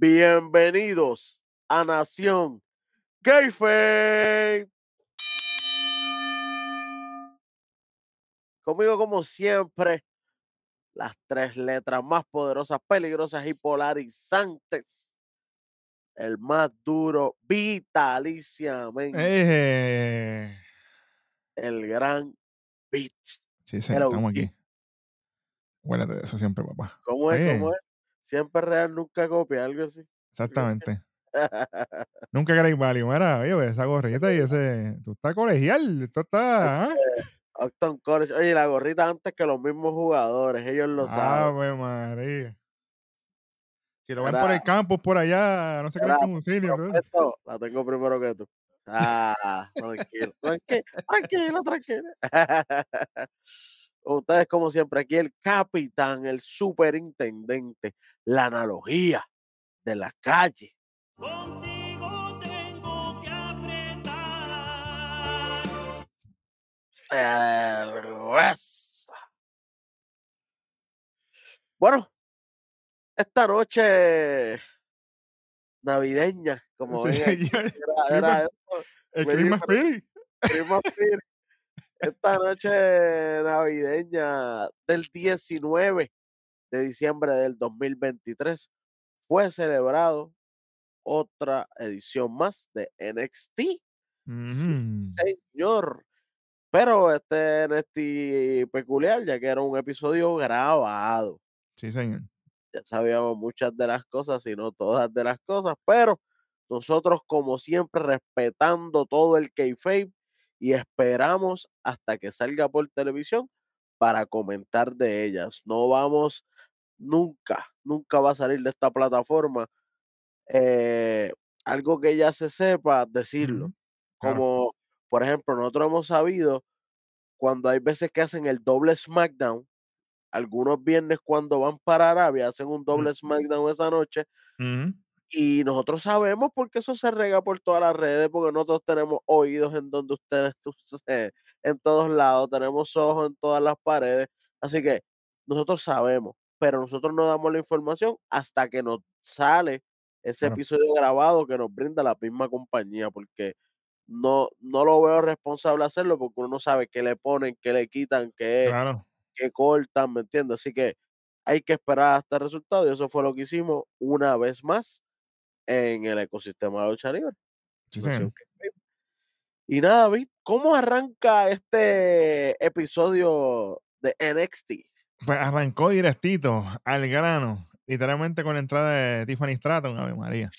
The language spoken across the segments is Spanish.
Bienvenidos a Nación Keife. Conmigo, como siempre, las tres letras más poderosas, peligrosas y polarizantes. El más duro, vitaliciamente. Eh, El gran Bitch. sí, sí, estamos aquí. Huélate de eso siempre, papá. ¿Cómo es? Oye, ¿Cómo es? Siempre real, nunca copia, algo así. Exactamente. Nunca queréis value. Mira, oye, esa gorrita y ese. Tú estás colegial. Esto está. ¿ah? Octon College. Oye, la gorrita antes que los mismos jugadores, ellos lo saben. Ave María. Si lo ven Era- por el campus, por allá, no era que es un. Prometo, la tengo primero que tú. Ah, tranquilo, tranquilo, tranquilo, tranquilo. Ustedes, como siempre, aquí el capitán, el superintendente, la analogía de la calle. Contigo tengo que apretar. Bueno, esta noche navideña, como Sí, ven era, era esto, El clima esta noche navideña del 19 de diciembre del 2023 fue celebrado otra edición más de NXT. Sí, Ujú. señor. Pero este NXT peculiar, ya que era un episodio grabado. Sí, señor. Ya sabíamos muchas de las cosas, y no todas de las cosas, pero nosotros, como siempre, respetando todo el kayfabe y esperamos hasta que salga por televisión para comentar de ellas. No vamos nunca, nunca va a salir de esta plataforma eh, algo que ya se sepa, decirlo. Como, por ejemplo, nosotros hemos sabido cuando hay veces que hacen el doble SmackDown, algunos viernes cuando van para Arabia hacen un doble SmackDown esa noche. Y nosotros sabemos porque eso se rega por todas las redes, porque nosotros tenemos oídos en donde ustedes, sé, en todos lados, tenemos ojos en todas las paredes, así que nosotros sabemos, pero nosotros no damos la información hasta que nos sale ese episodio grabado que nos brinda la misma compañía, porque no, no lo veo responsable hacerlo porque uno no sabe qué le ponen, qué le quitan, qué, Claro. qué cortan, ¿me entiendes? Así que hay que esperar hasta el resultado y eso fue lo que hicimos una vez más en el ecosistema de la lucha libre. Sí. Kayfabe. Y nada, ¿cómo arranca este episodio de NXT? Pues arrancó directito al grano, literalmente con la entrada de Tiffany Stratton, Ave María.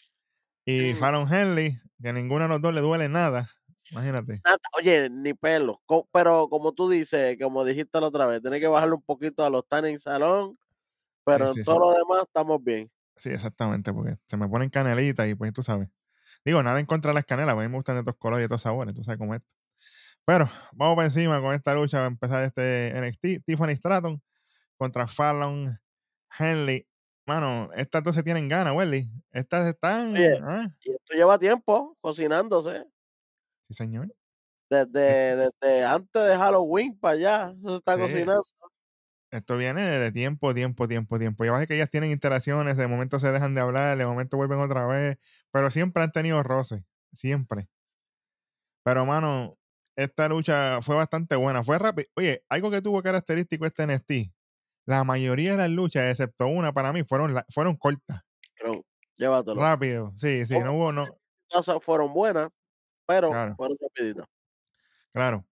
Y Mm. Fallon Henley, que a ninguno de los dos le duele nada. Imagínate. Oye, ni pelo, pero como tú dices, como dijiste la otra vez, tiene que bajarle un poquito a los tanning salón, pero Sí, en sí, todo sí. lo demás estamos bien. Sí, exactamente, porque se me ponen canelitas y pues tú sabes. Digo, nada en contra de las canelas, porque a mí me gustan de todos colores y todos sabores, tú sabes cómo es esto. Pero vamos para encima con esta lucha, va a empezar este NXT. Tiffany Stratton contra Fallon Henley. Mano, estas dos se tienen ganas, Welly. Estas están. Oye. ah, Y esto lleva tiempo cocinándose, Sí, señor. desde, desde antes de Halloween para allá, eso se está Sí. cocinando. Esto viene de tiempo, tiempo, tiempo, tiempo. Ya ves que ellas tienen interacciones, de momento se dejan de hablar, de momento vuelven otra vez, pero siempre han tenido roces, siempre. Pero, mano, esta lucha fue bastante buena, fue rápido. Oye, algo que tuvo característico este NXT, la mayoría de las luchas, excepto una para mí, fueron, la- fueron cortas, Pero llévatelo. rápido. Sí, sí, no hubo, no, fueron buenas, pero Claro. fueron rapiditas. Claro.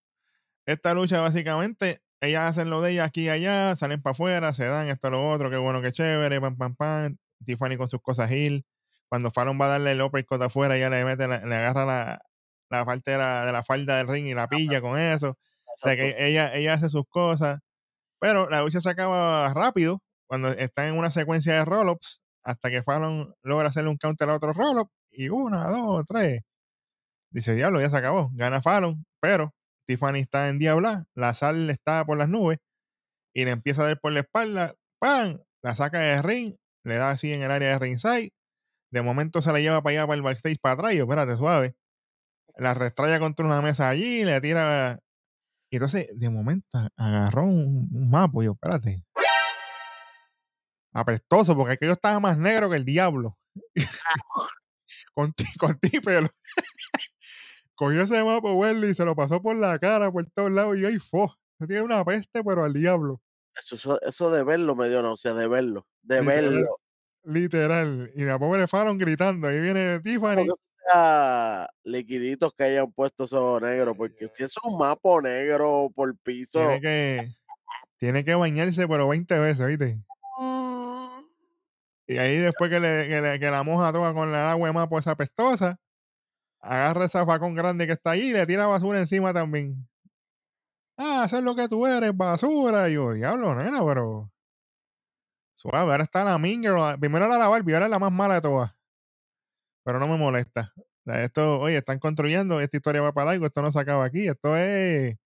Esta lucha, básicamente, ellas hacen lo de ellas aquí y allá, salen para afuera, se dan esto, lo otro, qué bueno, qué chévere, pam, pam, pam. Tiffany con sus cosas Hill. Cuando Fallon va a darle el uppercut afuera, ella le mete, la- le agarra la, la parte de la, de la falda del ring y la pilla con eso. O sea que Exacto. ella, ella hace sus cosas. Pero la lucha se acaba rápido cuando está en una secuencia de roll-ups hasta que Fallon logra hacerle un counter a otro roll-up. Y una, dos, tres. Dice, diablo, ya se acabó. Gana Fallon, pero Tiffany está en diabla. La sal está por las nubes y le empieza a dar por la espalda. ¡Pam! La saca de ring, le da así en el área de ringside. De momento se la lleva para allá, para el backstage, para atrás. Y yo, espérate, suave. La restraya contra una mesa allí, le tira. Y entonces, de momento, agarró un, un mapa. Y yo, espérate. Apestoso, porque aquello estaba más negro que el diablo. con, ti- con ti, pero cogió ese mapa Welly y se lo pasó por la cara, por todos lados, y ahí fue. Se tiene una peste, pero al diablo. Eso, eso- de verlo me dio náusea, de verlo, de Literal. verlo. Literal. Y la pobre Fallon gritando. Ahí viene Tiffany. Sea liquiditos que hayan puesto esos negros, porque si es un mapa negro por piso, Tiene que, tiene que bañarse, pero 20 veces, ¿viste? mm, Y ahí después que, le, que, le- que la moja toda con la agua de mapo esa pestosa, agarra ese facón grande que está ahí y le tira basura encima también. Ah, eso es lo que tú eres, basura. Y yo, diablo, nena, pero. Suave, ahora está la Minger. Primero la Barbie, ahora es la más mala de todas. Pero no me molesta. Esto, oye, están construyendo, esta historia va para largo, esto no se acaba aquí, esto es.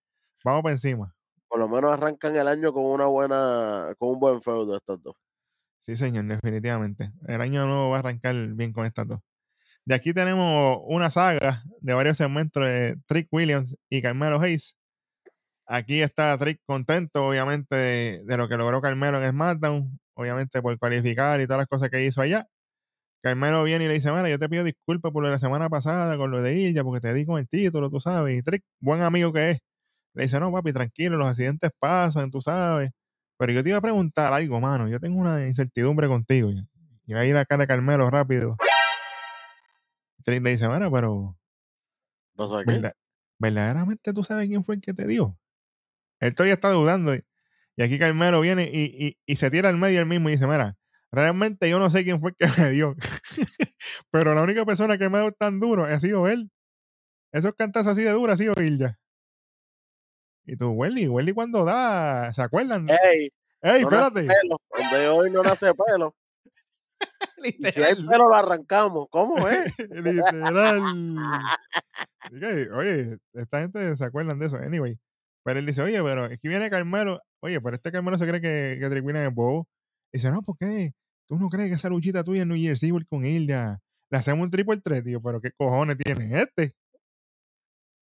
Vamos para encima. por lo menos arrancan el año con una buena, con un buen feudo estos dos. Sí, señor, definitivamente. El año nuevo va a arrancar bien con estas dos. De aquí tenemos una saga de varios segmentos de Trick Williams y Carmelo Hayes. Aquí está Trick contento, obviamente, de, lo que logró Carmelo en SmackDown, obviamente por cualificar y todas las cosas que hizo allá. Carmelo viene y le dice, mira, yo te pido disculpas por lo de la semana pasada con lo de Illa, porque te di con el título, tú sabes. Y Trick, buen amigo que es, le dice, no, papi, tranquilo, los accidentes pasan, tú sabes. Pero yo te iba a preguntar algo, mano. Yo tengo una incertidumbre contigo. ya". Y ahí la cara de Carmelo rápido. Trick le dice, mira, pero No qué. ¿verdad- ¿verdaderamente tú sabes quién fue el que te dio? Él todavía está dudando. Y, y aquí Carmelo viene y, y- y se tira al medio él mismo y dice, mira, realmente yo no sé quién fue el que me dio. Pero la única persona que me ha dado tan duro ha sido él. Esos cantazos así de duro ha sido Ilja. Y tú, Welly, Welly cuando da, ¿se acuerdan? Ey, ¡Ey, no espérate! pelo. Donde hoy no nace pelo. Y si hay Literal. pelo lo arrancamos. ¿Cómo es? Literal. Así que, oye, esta gente se acuerdan de eso. Anyway. Pero él dice, oye, pero aquí viene Carmelo. Oye, pero este Carmelo se cree que, que Trick es bobo. Dice, no, ¿por qué? ¿Tú no crees que esa luchita tuya en New Jersey con Hilda? Le hacemos un triple threat, tío. Pero ¿qué cojones tiene este?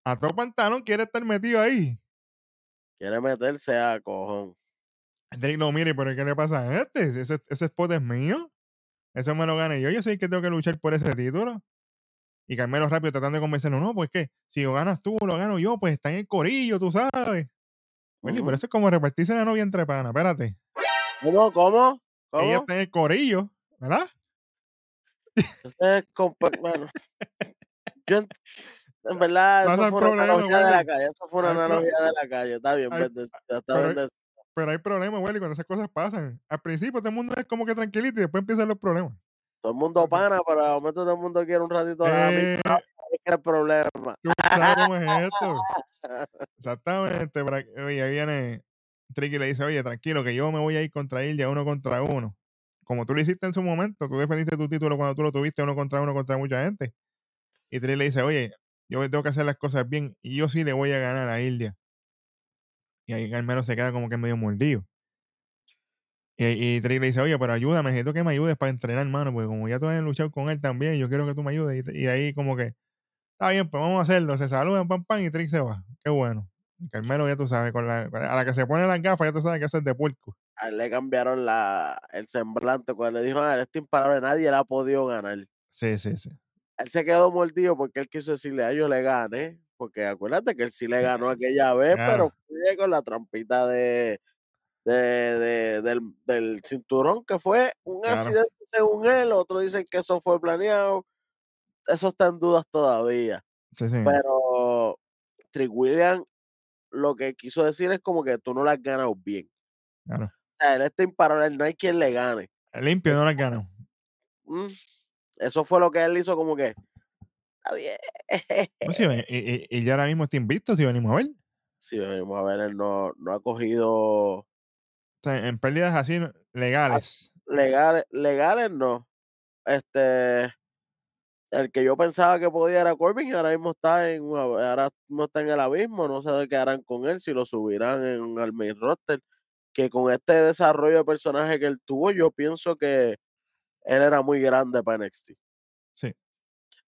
A todo pantalón quiere estar metido ahí. Quiere meterse a cojón. Drake no mire, pero ¿qué le pasa a este? Ese, ese spot es mío. Eso me lo gané yo. Yo sé que tengo que luchar por ese título. Y Carmelo rápido tratando de convencerlo. No, pues que si lo ganas tú, lo gano yo, pues está en el corillo, tú sabes. Willy, Ujú. pero eso es como repartirse la novia entre panas. Espérate. ¿Cómo? ¿Cómo? Ella ¿Cómo? está en el corillo, ¿verdad? Ese es compa- bueno, yo en, verdad, eso fue una analogía de la calle. Eso fue una analogía de la calle. Está bien, bendecida, está pero hay- bendecida. Pero hay problemas, Willy, cuando esas cosas pasan. Al principio todo el mundo es como que tranquilito y después empiezan los problemas. Todo el mundo pana, pero de momento todo el mundo quiere un ratito de la Eh, el problema. tú sabes cómo es esto. Exactamente. Oye, viene Tricky y le dice, oye, tranquilo, que yo me voy a ir contra Ilya uno contra uno. Como tú lo hiciste en su momento, tú defendiste tu título cuando tú lo tuviste uno contra uno contra mucha gente. Y Tricky le dice, oye, yo tengo que hacer las cosas bien y yo sí le voy a ganar a Ilya. Y ahí Carmelo se queda como que medio mordido. Y, y Trick le dice, oye, pero ayúdame, necesito que me ayudes para entrenar, hermano, porque como ya tú has luchado con él también, yo quiero que tú me ayudes. Y, y ahí como que, está bien, pues vamos a hacerlo. Se saludan, pam, pam, y Trick se va. Qué bueno. Carmelo, ya tú sabes, con la, a la que se pone las gafas, ya tú sabes que es de puerco. A él le cambiaron la, el semblante cuando le dijo, ah, este imparable nadie le ha podido ganar. Sí, sí, sí. Él se quedó mordido porque él quiso decirle a ellos le gané. Porque acuérdate que él sí le ganó aquella vez, pero fue con la trampita de, de, de- del, del cinturón, que fue un Claro. accidente según él. Otros dicen que eso fue planeado. Eso está en dudas todavía. Sí, sí. Pero Trick William lo que quiso decir es como que tú no la has ganado bien. Claro. O sea, él está imparable, no hay quien le gane. Limpio no las ganó. Mm, Eso fue lo que él hizo como que, está bien. No, sí, y, y- y ya ahora mismo está invicto, si venimos a ver. Sí, vamos a ver, él no, no ha cogido O sea, en pérdidas así no- legales. legales, legales no. Este, el que yo pensaba que podía era Corbin y ahora mismo está en, ahora no está en el abismo, no sé de qué harán con él, si lo subirán en al main roster, que con este desarrollo de personaje que él tuvo, yo pienso que él era muy grande para NXT.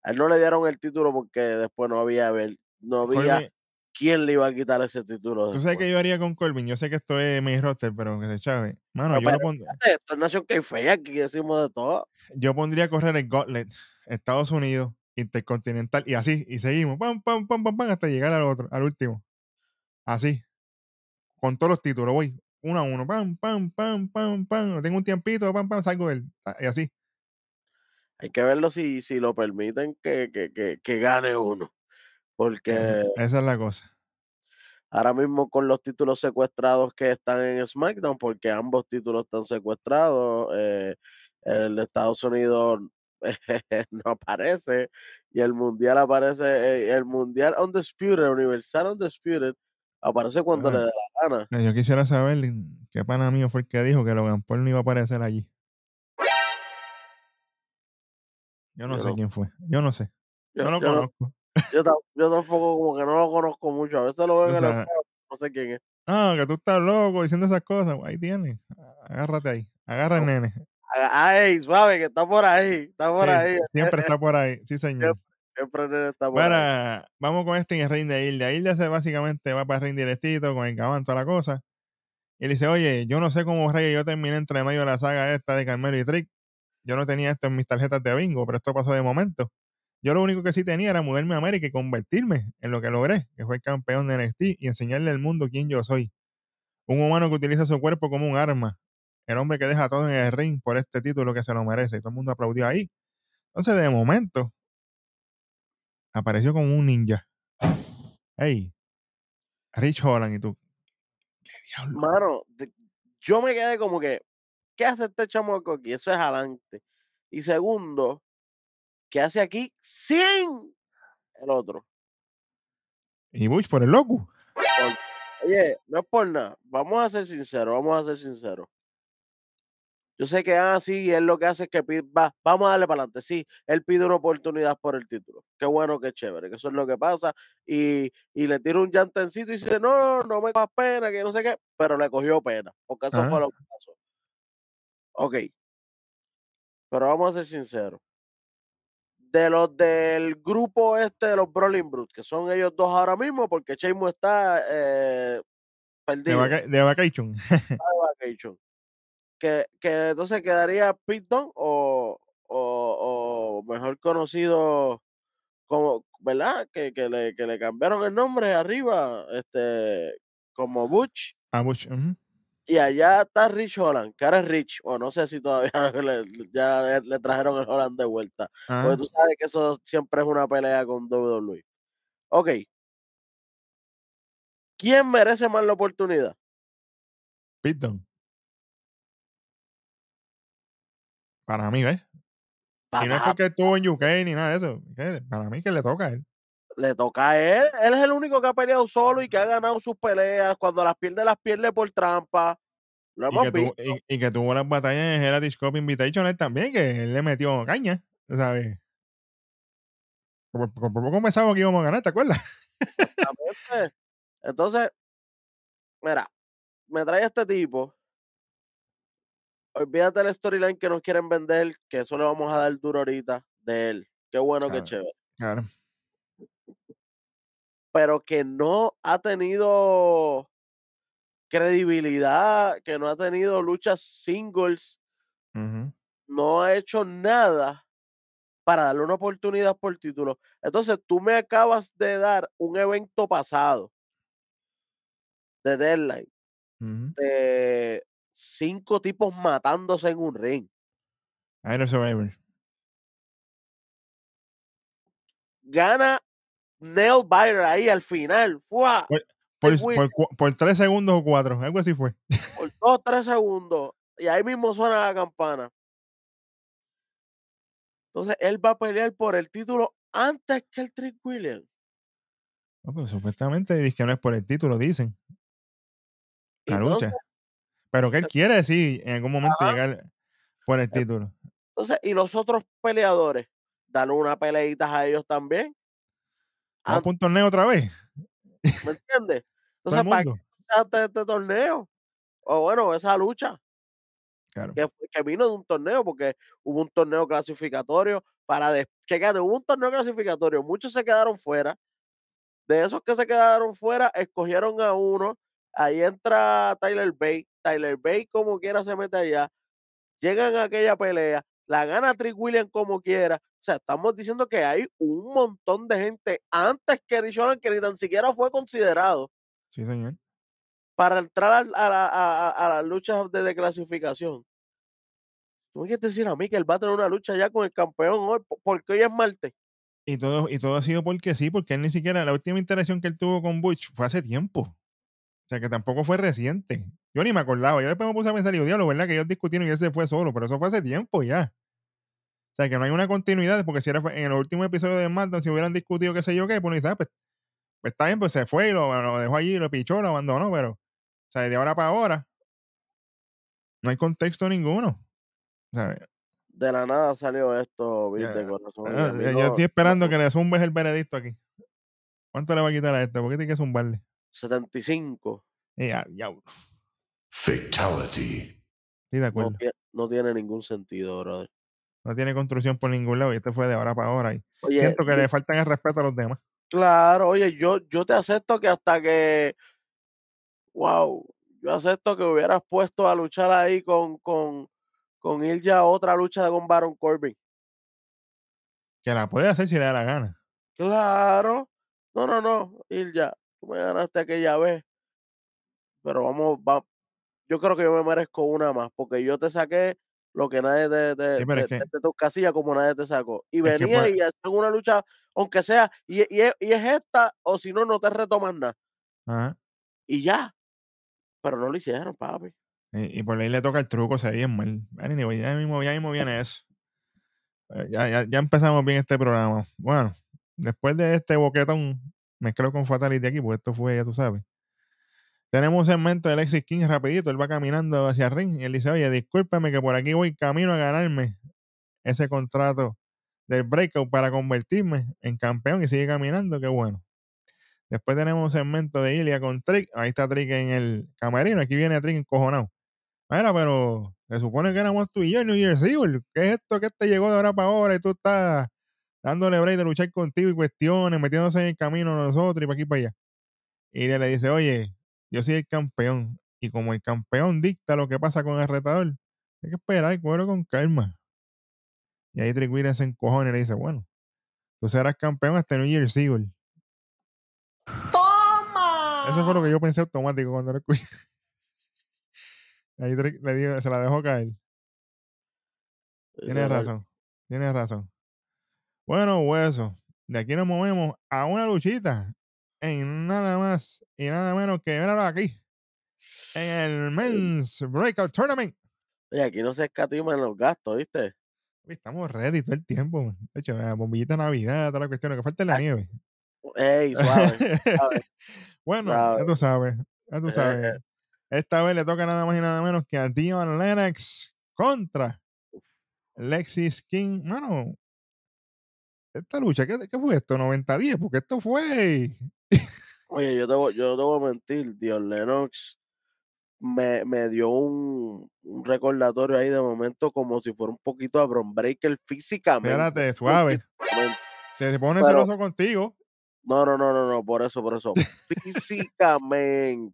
A él no le dieron el título porque después no había ver- no había ¿quién le iba a quitar ese título? Tú sabes después? que yo haría con Corbin. Yo sé que esto es main roster, pero que se chave. Mano, No, yo, lo pero pondría, Esto es Nación Kayfabe, aquí decimos de todo. yo pondría a correr el Gauntlet, Estados Unidos, Intercontinental, y así, y seguimos, pam, pam, pam, pam, pam, hasta llegar al otro, al último. Así. Con todos los títulos, voy. Uno a uno, pam, pam, pam, pam, pam. Tengo un tiempito, pam, pam, salgo del. Y así. Hay que verlo si, si lo permiten que, que, que, que gane uno. Porque Esa, es la cosa. ahora mismo con los títulos secuestrados que están en SmackDown, porque ambos títulos están secuestrados, eh, el de Estados Unidos no aparece y el mundial aparece, eh, el mundial Undisputed, el Universal Undisputed, aparece cuando le dé la gana. Eh, Yo quisiera saber qué pana mío fue el que dijo que Logan Paul no iba a aparecer allí. Yo no Yo sé no- quién fue. Yo no sé. Yo, No lo conozco. yo yo tampoco como que no lo conozco mucho, a veces lo veo O en el sea, espejo, no sé quién es. Ah, que tú estás loco diciendo esas cosas. Ahí tienes. Agárrate ahí. Agarra el nene. Ay, suave, que está por ahí, está por Sí, ahí. siempre está por ahí. Sí, señor. Siempre el está por ahí. Para, vamos con este en el ring de Hilda. Hilda se básicamente va para el ring directito con el gabán, toda la cosa. Y le dice, oye, yo no sé cómo rey yo terminé entre medio de la saga esta de Carmelo y Trick. Yo no tenía esto en mis tarjetas de bingo, pero esto pasó de momento. Yo lo único que sí tenía era mudarme a América y convertirme en lo que logré, que fue el campeón de NXT y enseñarle al mundo quién yo soy. Un humano que utiliza su cuerpo como un arma. El hombre que deja todo en el ring por este título que se lo merece. Y todo el mundo aplaudió ahí. Entonces, de momento, apareció como un ninja. Ey, Rich Holland y tú. ¿Qué diablo? Mano, yo me quedé como que, ¿qué hace este chamaco aquí? Eso es adelante. Y segundo, ¿qué hace aquí sin el otro? Y Bush por el loco. Oye, no es por nada, vamos a ser sinceros, vamos a ser sinceros. Yo sé que ah, sí, él lo que hace es que pide, va, vamos a darle para adelante. Sí, él pide una oportunidad por el título. Qué bueno, qué chévere, que eso es lo que pasa. Y, y le tira un llantencito y dice, no, no me cojas pena, que no sé qué, pero le cogió pena, porque eso Ajá. fue lo que pasó. Ok. Pero vamos a ser sinceros. De los del grupo este de los Brawling Brutes, que son ellos dos ahora mismo, porque Sheamus está eh, De, perdido. vaca- de vacation. vacation. Que, que entonces quedaría Dunne o, o, o mejor conocido como, ¿verdad? Que, que, le, que le cambiaron el nombre arriba, este, como Butch. A Bush. ujú. Y allá está Rich Holland, que ahora es Rich, o no sé si todavía le, ya le trajeron el Holland de vuelta. Porque tú sabes que eso siempre es una pelea con WWE. Ok. ¿Quién merece más la oportunidad? Dunne. Para mí, ¿ves? Y no es porque estuvo en UK ni nada de eso. Para mí que le toca a él. Le toca a él. Él es el único que ha peleado solo y que ha ganado sus peleas. Cuando las pierde, las pierde por trampa. Lo Y hemos tuvo, visto. y, y que tuvo las batallas en Heritage Cup Invitational también, que él le metió caña, ¿sabes? Por, por- por poco pensaba que íbamos a ganar, ¿te acuerdas? Exactamente. Entonces, mira, me trae este tipo. Olvídate la storyline que nos quieren vender, que eso le vamos a dar duro ahorita de él. Qué bueno, qué Claro. chévere. Claro. Pero que no ha tenido credibilidad, que no ha tenido luchas singles, no ha hecho nada para darle una oportunidad por título. Entonces, tú me acabas de dar un evento pasado de Deadline de cinco tipos matándose en un ring. Iron Survivor. Gana Nail Biter ahí al final. ¡fua! Por, por, tres segundos o cuatro, algo así fue. Por dos, tres segundos. Y ahí mismo suena la campana. Entonces, él va a pelear por el título antes que el Trick Williams. No, pues, supuestamente dice que no es por el título, dicen. La Entonces, lucha. Pero que él quiere, sí, en algún momento Ajá. llegar por el título. entonces, y los otros peleadores, darle una peleita a ellos también. Vamos por un torneo otra vez. ¿Me entiendes? Entonces, ¿para qué hace este torneo? O bueno, esa lucha. Claro. que, que vino de un torneo, porque hubo un torneo clasificatorio para... De, checate, hubo un torneo clasificatorio, muchos se quedaron fuera, de esos que se quedaron fuera, escogieron a uno. Ahí entra Tyler Bay. Tyler Bay, como quiera, se mete allá. Llegan a aquella pelea. La gana Trick Williams como quiera. O sea, estamos diciendo que hay un montón de gente antes que Rich Holland que ni tan siquiera fue considerado Sí, señor. para entrar a, la- a- a- a las luchas de, de clasificación. Tú me quieres decir a mí que él va a tener una lucha ya con el campeón hoy, po- porque hoy es martes. Y todo, y todo ha sido porque sí, porque él ni siquiera, la última interacción que él tuvo con Butch fue hace tiempo. O sea, que tampoco fue reciente. Yo ni me acordaba. Yo después me puse a pensar y digo, diablo, ¿verdad? Que ellos discutieron y él se fue solo, pero eso fue hace tiempo ya. O sea, que no hay una continuidad, porque si era en el último episodio de SmackDown, si hubieran discutido qué sé yo qué, pues, dice, ah, pues, pues está bien, pues se fue y lo, lo dejó allí, lo pichó, lo abandonó, pero, o sea, de ahora para ahora, no hay contexto ninguno. O sea, De la nada salió esto, Ya, viste, corazón. Ah, yo no- estoy esperando no- que le zumbes el veredicto aquí. ¿Cuánto le va a quitar a este? ¿Por qué tiene que zumbarle? 75 Eh, ya, diablo. Fatality. Estoy de no, acuerdo. tie- no tiene ningún sentido, brother. No tiene construcción por ningún lado y este fue de ahora para ahora. Y Oye, siento que le faltan el respeto a los demás. claro, oye, yo, yo te acepto que hasta que, wow, yo acepto que hubieras puesto a luchar ahí con, con, con Ilja otra lucha con Baron Corbin. Que la puede hacer si le da la gana. Claro. No, no, no, Ilja, tú me ganaste aquella vez. Pero vamos, va, yo creo que yo me merezco una más, porque yo te saqué lo que nadie te, te, Sí, es te- que- te- casillas como nadie te sacó. Y Es que venía pues- y hacen una lucha, aunque sea, y, y es, y es esta, o si no, no te retomas nada. Ajá. Y ya. Pero no lo hicieron, papi. Y, y por ahí le toca el truco, se bien mal. Ya mismo, ya mismo viene eso. Eh, Ya, ya, ya empezamos bien este programa. Bueno, después de este boquetón, mezclado con Fatality aquí, porque esto fue, ya tú sabes. Tenemos un segmento de Alexis King rapidito, él va caminando hacia el ring y él dice, oye, discúlpame que por aquí voy camino a ganarme ese contrato del breakout para convertirme en campeón y sigue caminando, qué bueno. Después tenemos un segmento de Ilia con Trick, ahí está Trick en el camerino, aquí viene Trick encojonado. Mira, pero se supone que éramos tú y yo en New Year's Eve, ¿qué es esto que este llegó de ahora para ahora y tú estás dándole break de luchar contigo y cuestiones, metiéndose en el camino nosotros y para aquí y para allá? Y le dice, oye, yo soy el campeón. Y como el campeón dicta lo que pasa con el retador, hay que esperar y cogerlo con calma. Y ahí Trick se encojona y le dice, bueno, tú serás campeón hasta New Year's Eve. ¡Toma! Eso fue lo que yo pensé automático cuando lo escuché. Ahí Trick le dijo, se la dejó caer. Tienes razón, tienes razón. Bueno, hueso, de aquí nos movemos a una luchita en nada más y nada menos que, míralo aquí, en el Men's Breakout Tournament. Oye, aquí no se escatiman los gastos, ¿viste? Estamos ready todo el tiempo. De hecho, bombillita de Navidad, toda la cuestión, lo que falta es la Ay, nieve. Ey, suave. suave. bueno, ya tú sabes, ya tú sabes. Esta vez le toca nada más y nada menos que a Dion Lennox contra Lexis King. Mano, esta lucha, ¿qué, qué fue esto? 90-10, porque esto fue. Oye, yo te, voy, yo te voy a mentir, Dios Lennox me, me dio un, un recordatorio ahí de momento como si fuera un poquito a Bron Breaker físicamente. Espérate, suave. Se pone Pero- celoso contigo. No, no, no, no, no, por eso, por eso. Físicamente.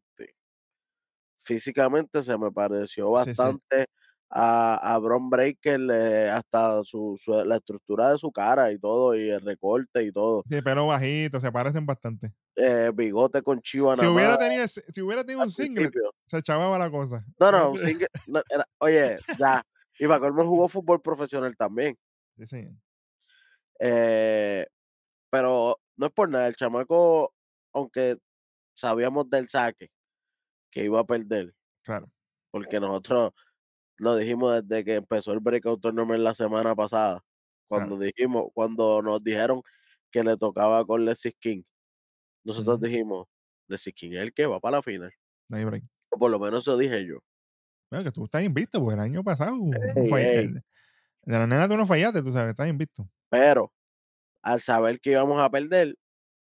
Físicamente se me pareció Sí, sí. bastante a, a Bron Breaker, eh, hasta su, su- la estructura de su cara y todo, y el recorte y todo. Sí, pelo bajito, se parecen bastante. Eh, bigote con chiva Si hubiera tenido, si hubiera tenido un principio. se chavaba la cosa. No, no, un single- no, era- oye, ya. Y colmo jugó fútbol profesional también. Sí, sí. Eh, pero no es por nada, el chamaco, aunque sabíamos del saque que iba a perder, Claro. porque nosotros lo dijimos desde que empezó el Breakout Tournament la semana pasada, cuando dijimos, cuando nos dijeron que le tocaba con Lexis King, nosotros dijimos, Lexis King es el que va para la final, No hay break. o por lo menos eso dije yo. Bueno, que tú estás invicto, porque el año pasado. no Ey, falla- ey. el- de la nena tú no fallaste, tú sabes, estás invicto. Pero al saber que íbamos a perder,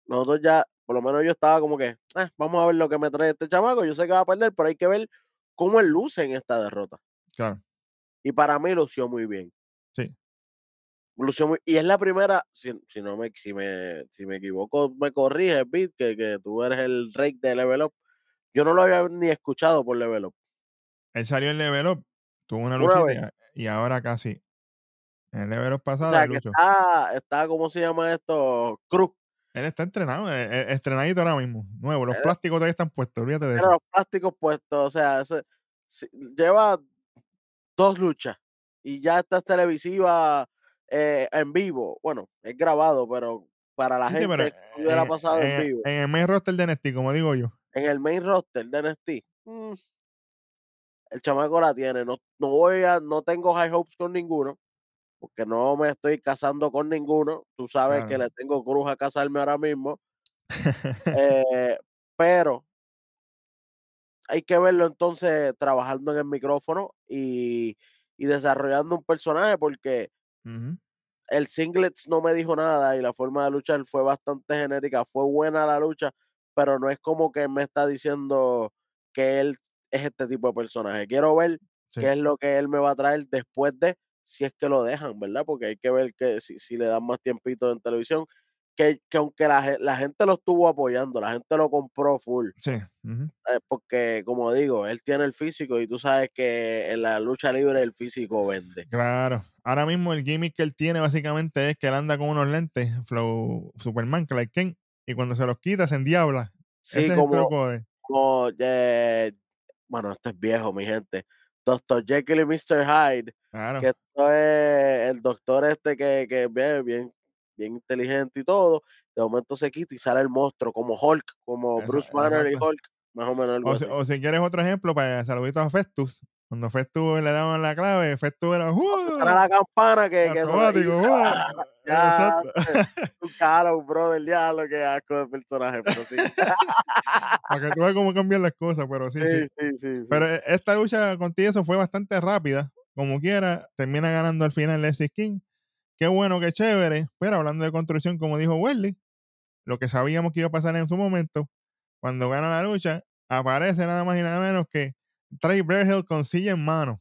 nosotros ya, por lo menos yo estaba como que, "Ah, vamos a ver lo que me trae este chamaco, yo sé que va a perder, pero hay que ver cómo él luce en esta derrota. Claro. Y para mí lució muy bien. Sí. Lució muy- y es la primera, si, si no me, si me, si me equivoco, me corrige, Beat, que, que tú eres el rey de Level Up. Yo no lo había ni escuchado por Level Up. Él salió en Level Up, tuvo una Una luchita vez. y ahora casi. En el Level Up O pasado, sea, que está, está, ¿cómo se llama esto? Cruz. Él está entrenado, eh, eh, estrenadito ahora mismo. Nuevo, los Eh, plásticos todavía están puestos, olvídate de eso. los plásticos puestos, o sea, ese- si- lleva dos luchas y ya está televisiva eh, en vivo. Bueno, es grabado, pero para la Sí, sí, pero gente que hubiera en, pasado en en- vivo. en el main roster de NXT, como digo yo. En el main roster de NXT, mm, el chamaco la tiene. No, no voy a, no tengo high hopes con ninguno, porque no me estoy casando con ninguno. Tú sabes que le tengo cruz a casarme ahora mismo. Eh, pero hay que verlo entonces trabajando en el micrófono y, y desarrollando un personaje porque El singlets no me dijo nada y la forma de luchar fue bastante genérica, fue buena la lucha, pero no es como que me está diciendo que él es este tipo de personaje. Quiero ver Sí. qué es lo que él me va a traer después de, si es que lo dejan, ¿verdad? Porque hay que ver que si, si le dan más tiempito en televisión, que, que aunque la, la gente lo estuvo apoyando, la gente lo compró full, Sí. eh, porque como digo, él tiene el físico y tú sabes que en la lucha libre el físico vende. Claro. Ahora mismo el gimmick que él tiene básicamente es que él anda con unos lentes, Flow Superman, Clark Kent, y cuando se los quita se endiabla. Sí, Ese como, truco de. como eh, bueno, esto es viejo, mi gente. Doctor Jekyll y Mr. Hyde, Claro. que esto es el doctor este que, que bien, bien, bien inteligente y todo. De momento se quita y sale el monstruo, como Hulk, como Bruce Banner y. Hulk, más o menos algo O si, así. o si quieres otro ejemplo, para saluditos a Festus. Cuando Festus le daban la clave, Festus era. Para la campana que, que automático. ¡uh! ya, un caro, brother, diablo, qué asco de personaje, pero sí. Para que tú veas cómo cambian las cosas, pero sí, sí. sí, sí, sí. Pero eh, esta lucha con eso fue bastante rápida. Como quiera, termina ganando al final Leslie King. Qué bueno, qué chévere. Pero hablando de construcción, como dijo Welly, lo que sabíamos que iba a pasar en su momento, cuando gana la lucha, aparece nada más y nada menos que Trey Berhill con silla en mano.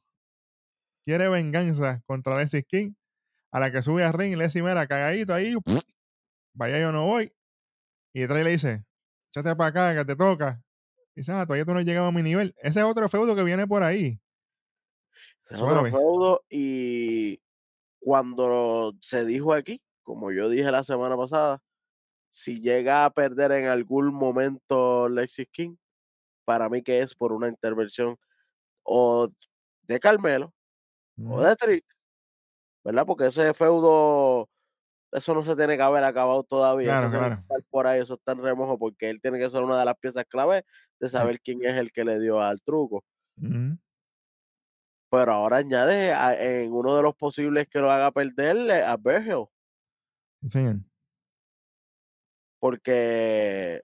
Quiere venganza contra Leslie King. A la que sube a ring, Leslie mira cagadito ahí. Vaya, yo no voy. Y Trey le dice: Échate para acá, que te toca. Y dice: Ah, todavía tú no has llegado a mi nivel. Ese es otro feudo que viene por ahí. Ese es otro feudo y cuando se dijo aquí, como yo dije la semana pasada, si llega a perder en algún momento Lexis King, para mí que es por una intervención o de Carmelo o Ujú. de Trick, ¿verdad? Porque ese feudo, eso no se tiene que haber acabado todavía, Claro, eso claro. estar por ahí, eso está en remojo, porque él tiene que ser una de las piezas clave de saber quién es el que le dio al truco. Ujú. Pero ahora añade a- en uno de los posibles que lo haga perder eh, a Bergel, Sí, señor. porque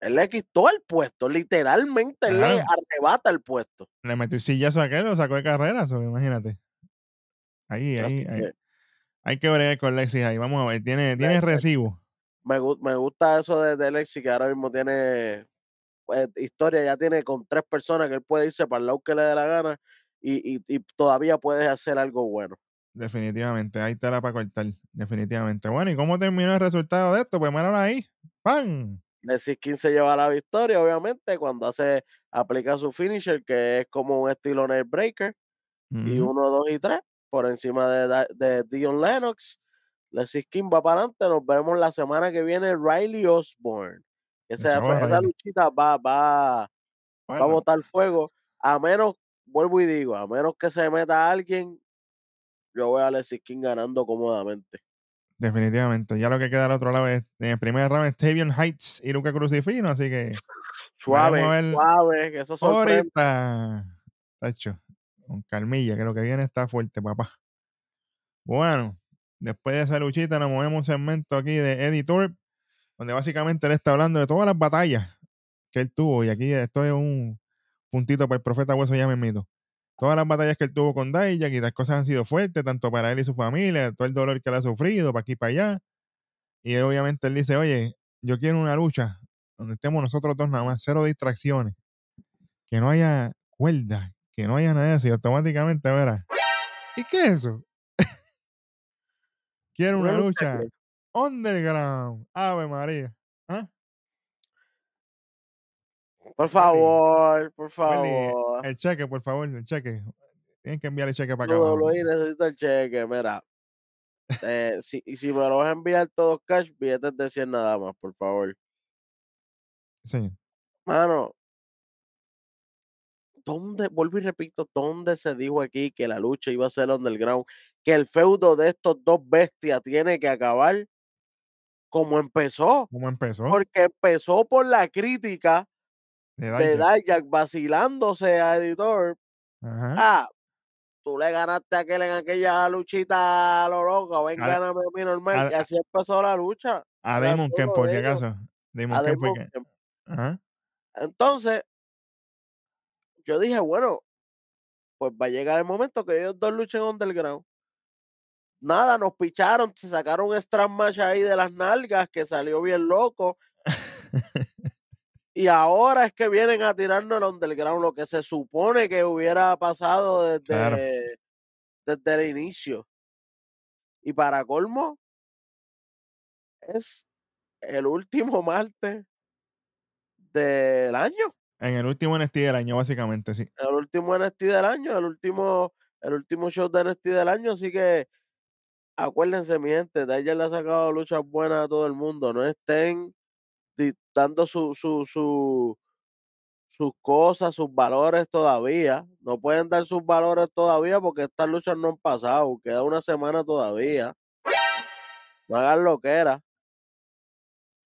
él le quitó el puesto, literalmente él le arrebata el puesto. Le metió el sillazo a aquel, lo sacó de carrera, so, imagínate. Ahí, ahí, ahí. que Hay que bregar con Lexis ahí. Vamos a ver. Tiene, tiene recibo. me me gusta eso de, de Lexi, que ahora mismo tiene pues, historia, ya tiene con tres personas que él puede irse para el lado que le dé la gana y, y, y todavía puedes hacer algo bueno. Definitivamente. Ahí está la para cortar. Definitivamente. Bueno, ¿y cómo terminó el resultado de esto? Pues míralo ahí. ¡Pam! Lexi King se lleva la victoria, obviamente, cuando hace, aplica su finisher, que es como un estilo nail breaker. y. 1, 2 y 3 por encima de, de Dion Lennox. Lexis King va para adelante. Nos vemos la semana que viene. Riley Osborne. Esa, esa luchita va, va, va a botar fuego. A menos, vuelvo y digo, a menos que se meta alguien, yo veo a Lexis King ganando cómodamente. definitivamente. Ya lo que queda al otro lado es, en el primer round, Tavion Heights y Luca Crucifino. Así que Suave, suave, que eso ahorita. Tacho, con calmilla, que lo que viene está fuerte, papá. Bueno, después de esa luchita nos movemos un segmento aquí de Eddie Thorpe, donde básicamente él está hablando de todas las batallas que él tuvo. Y aquí esto es un puntito para el profeta Hueso ya mito. Todas las batallas que él tuvo con Dijak y las cosas han sido fuertes, tanto para él y su familia, todo el dolor que él ha sufrido, para aquí y para allá. Y él, obviamente él dice, oye, yo quiero una lucha donde estemos nosotros dos nada más, cero distracciones, que no haya cuerda, que no haya nada de eso. Y automáticamente, verá, ¿y qué es eso? Quiero una Una lucha lucha underground. Ave María. ¿Ah? Por favor, por favor. el cheque, por favor, el cheque. Tienen que enviar el cheque para acá lo necesito el cheque, mira. Eh, si, y si me lo vas a enviar todos cash, billetes de 100 nada más, por favor. Sí. Mano, ¿dónde, vuelvo y repito, dónde se dijo aquí que la lucha iba a ser underground? Que el feudo de estos dos bestias tiene que acabar como empezó. ¿Cómo empezó? Porque empezó por la crítica De Dijak. Vacilándose a editor. Ajá. Ah, tú le ganaste a aquel en aquella luchita a lo loco, ven, A- gáname a mí normal. a- y así empezó la lucha. A Damon Kemp, por si acaso. Damon Kemp fue. Ajá. Entonces, yo dije, bueno, pues va a llegar el momento que ellos dos luchen underground. Nada, nos picharon, se sacaron un strap match ahí de las nalgas que salió bien loco. Y ahora es que vienen a tirarnos el underground, lo que se supone que hubiera pasado desde, Claro. desde el inicio. Y para colmo, es el último martes del año. En el último NXT del año, básicamente, sí. El último NXT del año, el último, el último show de NXT del año. Así que acuérdense, mi gente, de ella le ha sacado luchas buenas a todo el mundo. No estén dando su, su, su, sus cosas, sus valores todavía. No pueden dar sus valores todavía porque estas luchas no han pasado. Queda una semana todavía. No hagan lo que era.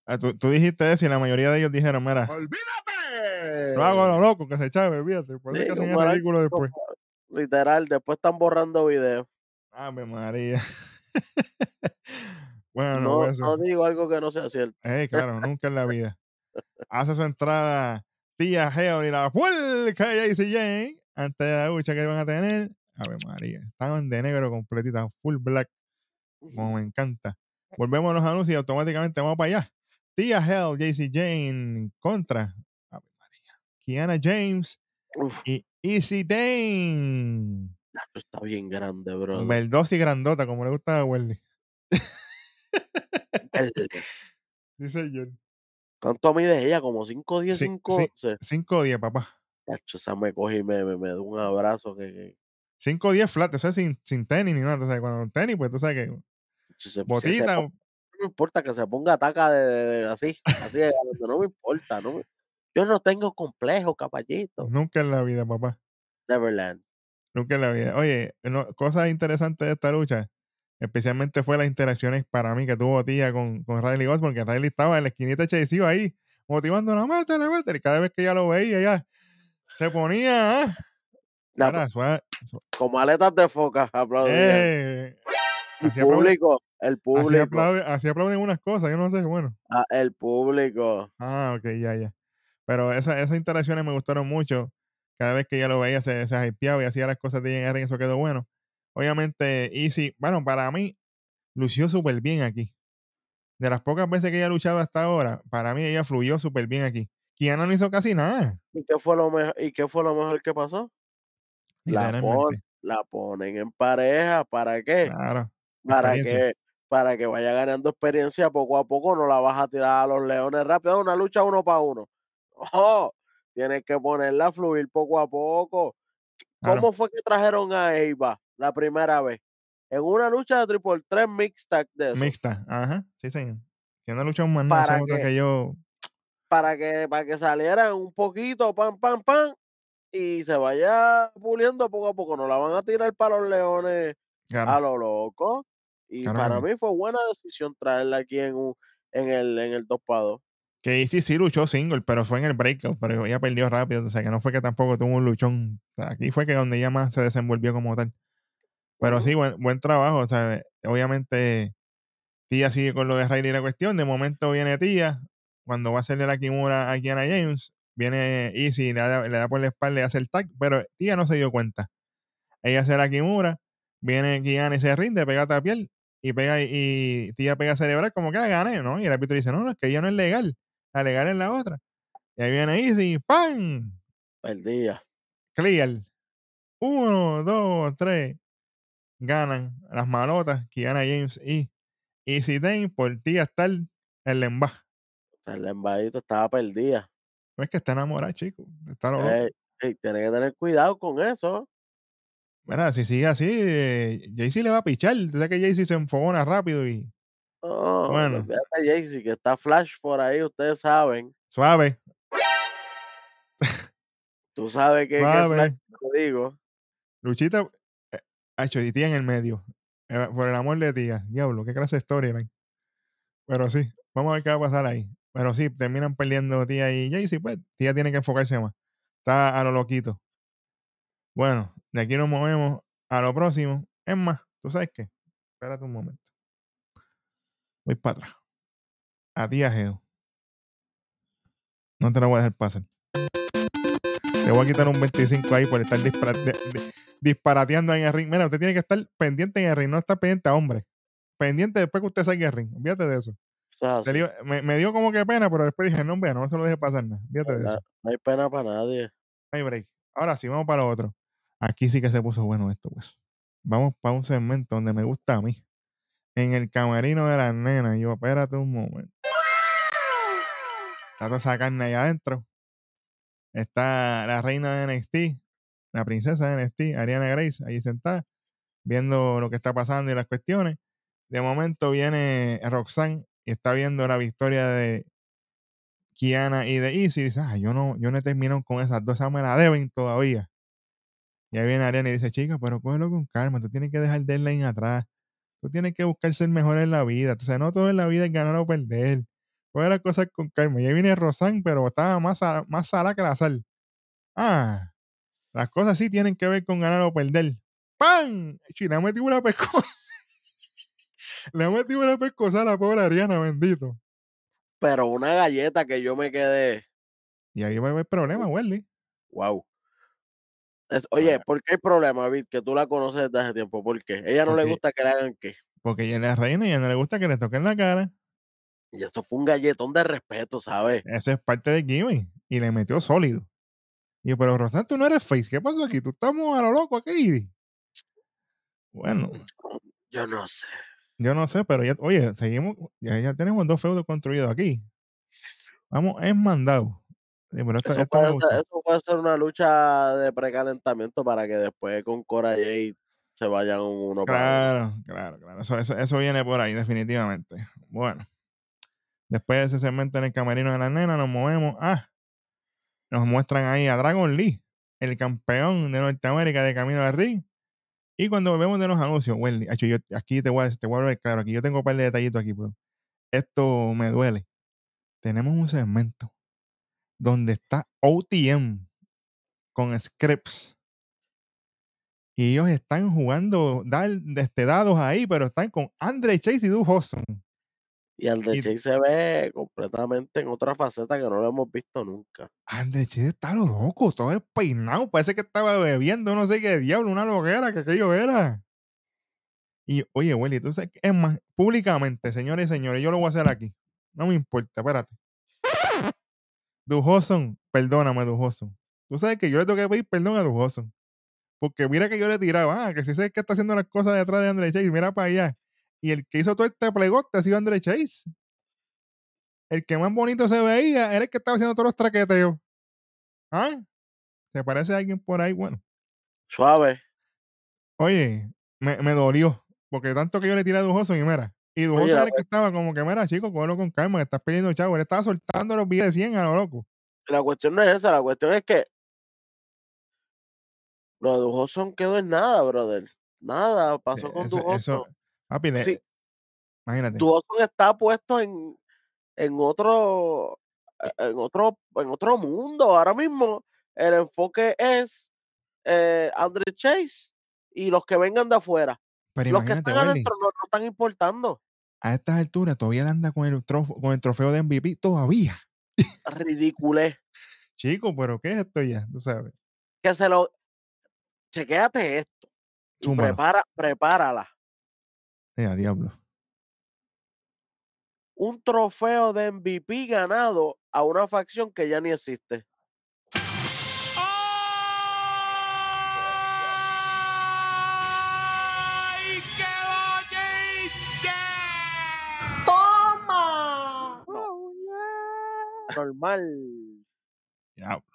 Ah, tú, tú dijiste eso y la mayoría de ellos dijeron, mira, ¡Olvídate! no hago lo loco, que se chave, Sí, es que hacen el ridículo después. Literal, después están borrando videos. Ave María. bueno, No, eso. no digo algo que no sea cierto. Eh, claro, nunca en la vida. Hace su entrada tía Geo y la puerca de JCJ antes de la lucha que iban a tener. Ave María, estaban de negro completita, full black, como me encanta. Volvemos a los anuncios y automáticamente vamos para allá. Tía Hell, JC Jane contra Ave María, Kiana James Uf, y Easy Dane. esto está bien grande, bro. Verdosa y grandota, como le gusta a Welly. Dice John. ¿Cuánto mide ella? ¿Como 5, 10, Sí, 5, sí. 11? 5-10, papá. Tacho, esa me coge y me, me, me da un abrazo que, que 5-10 flat, o sea, sin, sin tenis ni nada. O sea, cuando tenis, pues tú sabes que se- se- se botita, pon- no me importa que se ponga taca de, de- de- así, así no me importa. No me- yo no tengo complejo, caballito. nunca en la vida, papá. Neverland. Nunca en la vida. Oye, no- cosas interesantes de esta lucha, especialmente fue las interacciones para mí que tuvo tía con, con Riley Osborne, que Riley estaba en la esquinita Chase ahí, motivándola, métele, métele. Y cada vez que ella lo veía, ella se ponía, La- suave, su- como aletas de foca, aplaudían. eh, el así público, el así público, así aplauden unas cosas, yo no sé, bueno. ah, el público. Ah, ok, ya, ya. Pero esa- esas interacciones me gustaron mucho. Cada vez que ella lo veía se, se hypeaba y hacía las cosas de llegar y eso quedó bueno. Obviamente, Easy, bueno, para mí, lució súper bien aquí. De las pocas veces que ella ha luchado hasta ahora, para mí ella fluyó súper bien aquí. Kiana no hizo casi nada, ¿Y qué fue lo mejor, y qué fue lo mejor que pasó? La, pon- la ponen en pareja, ¿para qué? Claro, para que para que vaya ganando experiencia poco a poco, no la vas a tirar a los leones rápido, una lucha uno para uno. Ojo, tienes que ponerla a fluir poco a poco. Claro. ¿Cómo fue que trajeron a Eva la primera vez? En una lucha de triple 3 mixed tag de eso. Mixta, ajá, sí, señor. Que no luchó más nada, Para que- que yo. para que para que salieran un poquito, pam, pam, pam, y se vaya puliendo poco a poco. No la van a tirar para los leones Claro, a lo loco. Y Claro para no. mí fue buena decisión traerla aquí en, un, en el en el 2 para 2. Que Easy sí luchó single, pero fue en el breakout, pero ella perdió rápido, o sea que no fue que tampoco tuvo un luchón. O sea, aquí fue que donde ella más se desenvolvió como tal. Pero sí, buen, buen trabajo, o sea, obviamente Tía sigue con lo de Riley la cuestión, de momento viene Tía, cuando va a hacerle la Kimura a Kiana James, viene Easy le da, le da por la espalda y hace el tag, pero Tía no se dio cuenta. Ella hace la Kimura, viene Kiana y se rinde, pega a piel y pega y Tía pega a celebrar como que "Ah, gané, ¿no? Y el árbitro dice, no, no, es que ella no es legal, la legal es la otra. Y ahí viene Easy, ¡pam! Perdía. Clear. Uno, dos, tres. Ganan las malotas, Kiana James y Y si Dane por ti hasta el, el. El embadito estaba perdida. No es que está enamorada, chico. Está loco. Ey, ey, tiene que tener cuidado con eso. Mira, si sigue así, eh, Jaycee le va a pichar. Tú sabes que Jaycee se enfogona rápido y No, Bueno. Jaycee, que está Flash por ahí, ustedes saben. suave, Tú sabes que, que suave. Flash, te digo. Luchita, eh, hecho, y tía en el medio. Eh, por el amor de tía. Diablo, qué clase de storyline. Pero sí, vamos a ver qué va a pasar ahí. Pero sí, terminan perdiendo tía y Jaycee, pues tía tiene que enfocarse más. Está a lo loquito. Bueno, de aquí nos movemos a lo próximo. Es más, ¿tú sabes qué? Espérate un momento. Voy para atrás. A tía Geo. No te lo voy a dejar pasar. Te voy a quitar un 25 ahí por estar dispara- de- de- disparateando en el ring. Mira, usted tiene que estar pendiente en el ring, no estar pendiente a hombre. Pendiente después que usted salga del ring. Olvídate de eso. Digo, me, me dio como que pena, pero después dije, no, hombre, no se lo deje pasar nada. Olvídate de eso. No hay pena para nadie. No hay break. Ahora sí, vamos para lo otro. Aquí sí que se puso bueno esto, pues. Vamos para un segmento donde me gusta a mí. En el camerino de las nenas. Yo, espérate un momento. Está toda esa carne ahí adentro. Está la reina de NXT, la princesa de NXT, Ariana Grace, ahí sentada, viendo lo que está pasando y las cuestiones. De momento viene Roxanne y está viendo la victoria de Kiana y de Izzy. Y dice, ah, yo no, yo no he terminado con esas dos, esas me la deben todavía. Y ahí viene Ariana y dice, chica, pero cógelo con calma, tú tienes que dejar deadline atrás. Tú tienes que buscar ser mejor en la vida. Entonces, no todo en la vida es ganar o perder. Coge las cosas con calma. Y ahí viene Rosan, pero estaba más, más salada que la sal. Ah, las cosas sí tienen que ver con ganar o perder. ¡Pam! Ha metido una pescosa. le ha metido una pescosa a la pobre Ariana, bendito. Pero una galleta que yo me quedé. Y ahí va a haber problema, Welly. Wow. Es- oye, ¿por qué hay problema, Vid? Que tú la conoces desde hace tiempo. ¿Por qué? Ella no le gusta que le hagan qué. Porque ella es la reina y ella no le gusta que le toquen la cara. Y eso fue un galletón de respeto, ¿sabes? Eso es parte de Gimme. Y le metió sólido. Y yo, pero Rosan, tú no eres face. ¿Qué pasó aquí? Tú estamos a lo loco aquí. Bueno, Yo no sé. yo no sé, pero ya, oye, seguimos, ya, ya tenemos dos feudos construidos aquí. Vamos, es mandado. Sí, pero esto, Eso esto me puede, ser, eso puede ser una lucha de precalentamiento para que después con Cora Jade se vayan uno para uno. Claro, claro, claro. Eso, eso, eso viene por ahí, definitivamente. Bueno. Después de ese segmento en el camerino de la nena, nos movemos. Ah, nos muestran ahí a Dragon Lee, el campeón de Norteamérica de Camino al Ring. Y cuando volvemos de los anuncios, Wendy, yo, aquí te voy, a, te claro, aquí yo tengo un par de detallitos aquí, pero esto me duele. Tenemos un segmento donde está OTM con Scripps. Y ellos están jugando dar, este, dados ahí, pero están con Andre Chase y Duke Hudson. Y al de se ve completamente en otra faceta que no lo hemos visto nunca. Andre Chase está lo loco, todo despeinado. Parece que estaba bebiendo, no sé qué diablo, una loguera que aquello era. Y oye, Willy, tú sabes, que- es más, públicamente, señores y señores, yo lo voy a hacer aquí. No me importa, espérate. Dujoson, perdóname, Dujoson. Tú sabes que yo le tengo que pedir perdón a Dujoson. Porque mira que yo le tiraba, ah, que si sé que está haciendo las cosas detrás de Andre Chase, mira para allá. Y el que hizo todo este plegote ha sido Andre Chase. El que más bonito se veía era el que estaba haciendo todos los traqueteos. ¿Ah? ¿Te parece a alguien por ahí? Bueno, Suave. oye, me, me dolió. Porque tanto que yo le tiré a Dujoson y mira. Y Dujoson la era el que estaba como que, mira, chico, cógelo con calma, que estás perdiendo chavo. Él estaba soltando los billetes de 100 a lo loco. La cuestión no es esa, la cuestión es que lo de Dujoson quedó en nada, brother. Nada pasó con Dujoson. eso, papi, le- Sí, imagínate. Dujoson está puesto en, en otro eh, en otro en otro mundo. Ahora mismo el enfoque es eh, Andre Chase y los que vengan de afuera. Pero Los que están adentro no, no están importando. a estas alturas todavía anda con el, trofeo, con el trofeo de MVP todavía. Ridiculez. Chico, pero ¿qué es esto ya? Tú sabes. Que se lo. Chequéate esto. Prepara, prepárala. Eh, diablo. Un trofeo de MVP ganado a una facción que ya ni existe. ¡Ay, qué bonito! ¡Toma! Oh, yeah. Normal. Diablo.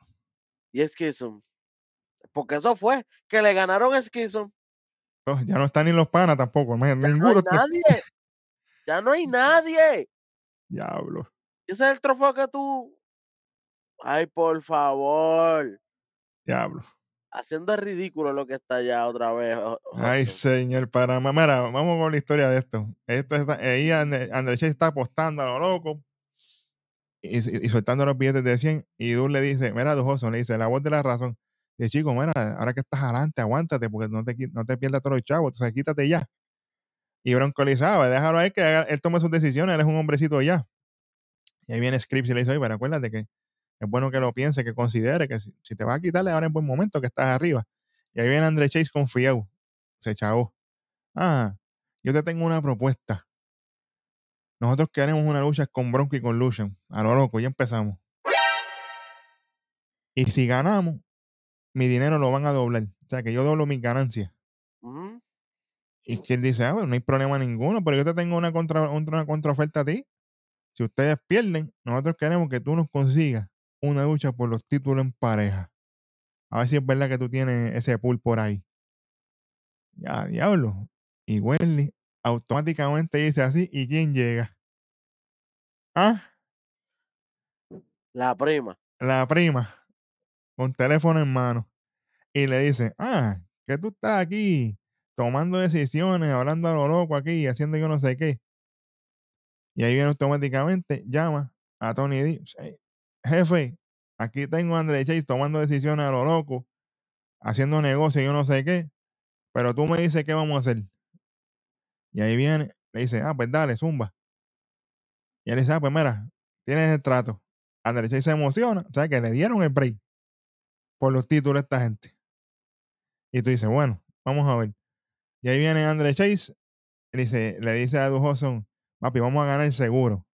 Y Skizom. Porque eso fue que le ganaron a Skizom oh, ya no están ni los panas tampoco. imagínate, Ya no hay está- nadie. Ya no hay nadie. Diablo. Ese es el trofeo que tú. Ay, por favor. Diablo. Haciendo el ridículo lo que está allá otra vez. Ay, señor, para Mira, vamos con la historia de esto. Esto está, ahí Andre- André Chase está apostando a lo loco y, y soltando los billetes de 100. Y Dur le dice: Mira, Dujoso, le dice, la voz de la razón. Dice, chico, mira, ahora que estás adelante, aguántate porque no te, no te pierdas todos los chavos, entonces quítate ya. Y Bronco le dice, "Ah, déjalo a él que él tome sus decisiones, él es un hombrecito ya. Y ahí viene Scripps y le dice, oye, pero acuérdate que es bueno que lo piense, que considere que si, te va a quitarle ahora en buen momento que estás arriba. Y ahí viene André Chase confiado. Se chavó. Ah, yo te tengo una propuesta. Nosotros queremos una lucha con Bronco y con Lucian. A lo loco, ya empezamos. Y si ganamos, mi dinero lo van a doblar. O sea, que yo doblo mis ganancias. Y que él dice, ah, bueno, no hay problema ninguno, pero yo te tengo una, contra, una contraoferta a ti. Si ustedes pierden, nosotros queremos que tú nos consigas una lucha por los títulos en pareja. A ver si es verdad que tú tienes ese pool por ahí. Ya, diablo. Y Welly automáticamente dice así, ¿y quién llega? Ah, La prima. la prima, con teléfono en mano. Y le dice, ah, que tú estás aquí tomando decisiones, hablando a lo loco aquí, haciendo yo no sé qué. Y ahí viene automáticamente, llama a Tony D. "Hey, Jefe, aquí tengo a André Chase tomando decisiones a lo loco, haciendo negocio, yo no sé qué, pero tú me dices qué vamos a hacer. Y ahí viene, le dice, ah, pues dale, zumba. Y él dice, ah, pues mira, tienes el trato. André Chase se emociona, o sea que le dieron el break por los títulos esta gente. Y tú dices, bueno, vamos a ver. Y ahí viene André Chase, y dice, le dice a Dujoson, papi, vamos a ganar seguro.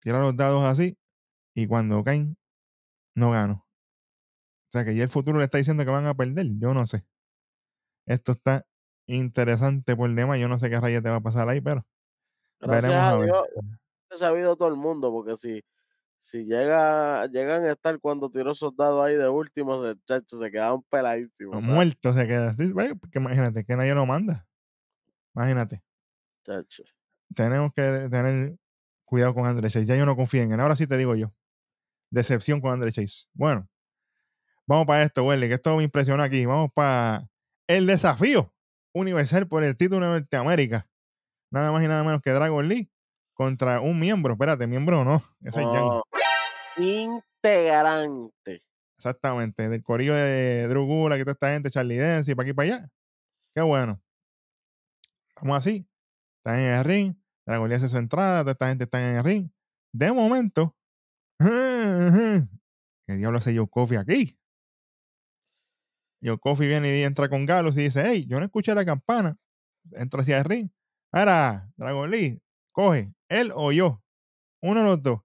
Tira los dados así, y cuando caen, no gano. O sea que ya el futuro le está diciendo que van a perder. Yo no sé. Esto está interesante por demás. Yo no sé qué rayos te va a pasar ahí, pero Gracias veremos a a ver. Dios. he sabido todo el mundo, porque si, si llega, llegan a estar cuando tiró soldados ahí de último, el chacho se quedaban peladísimos. ¿sabes? Muerto se queda. Sí, ve, porque imagínate que nadie lo manda. Imagínate. Chacho. Tenemos que tener cuidado con André Chase. Ya yo no confío en él. Ahora sí te digo yo. Decepción con André Chase. Bueno, vamos para esto, Welly, que esto me impresionó aquí. Vamos para el desafío universal por el título de Norteamérica. Nada más y nada menos que Dragon Lee contra un miembro. Espérate, miembro no. Ese es Yang. No. Integrante. Exactamente. Del corillo de Drew Gulak y toda esta gente, Charlie para aquí y para allá. Qué bueno. Vamos así. Están en el ring. Dragon Lee hace su entrada. Toda esta gente está en el ring. De momento. ¿Qué diablo hace Joe Coffee aquí? Joe Coffee viene y entra con Galus y dice: Hey, yo no escuché la campana. Entra hacia el ring. Ahora, Dragon Lee, coge, él o yo. Uno de los dos.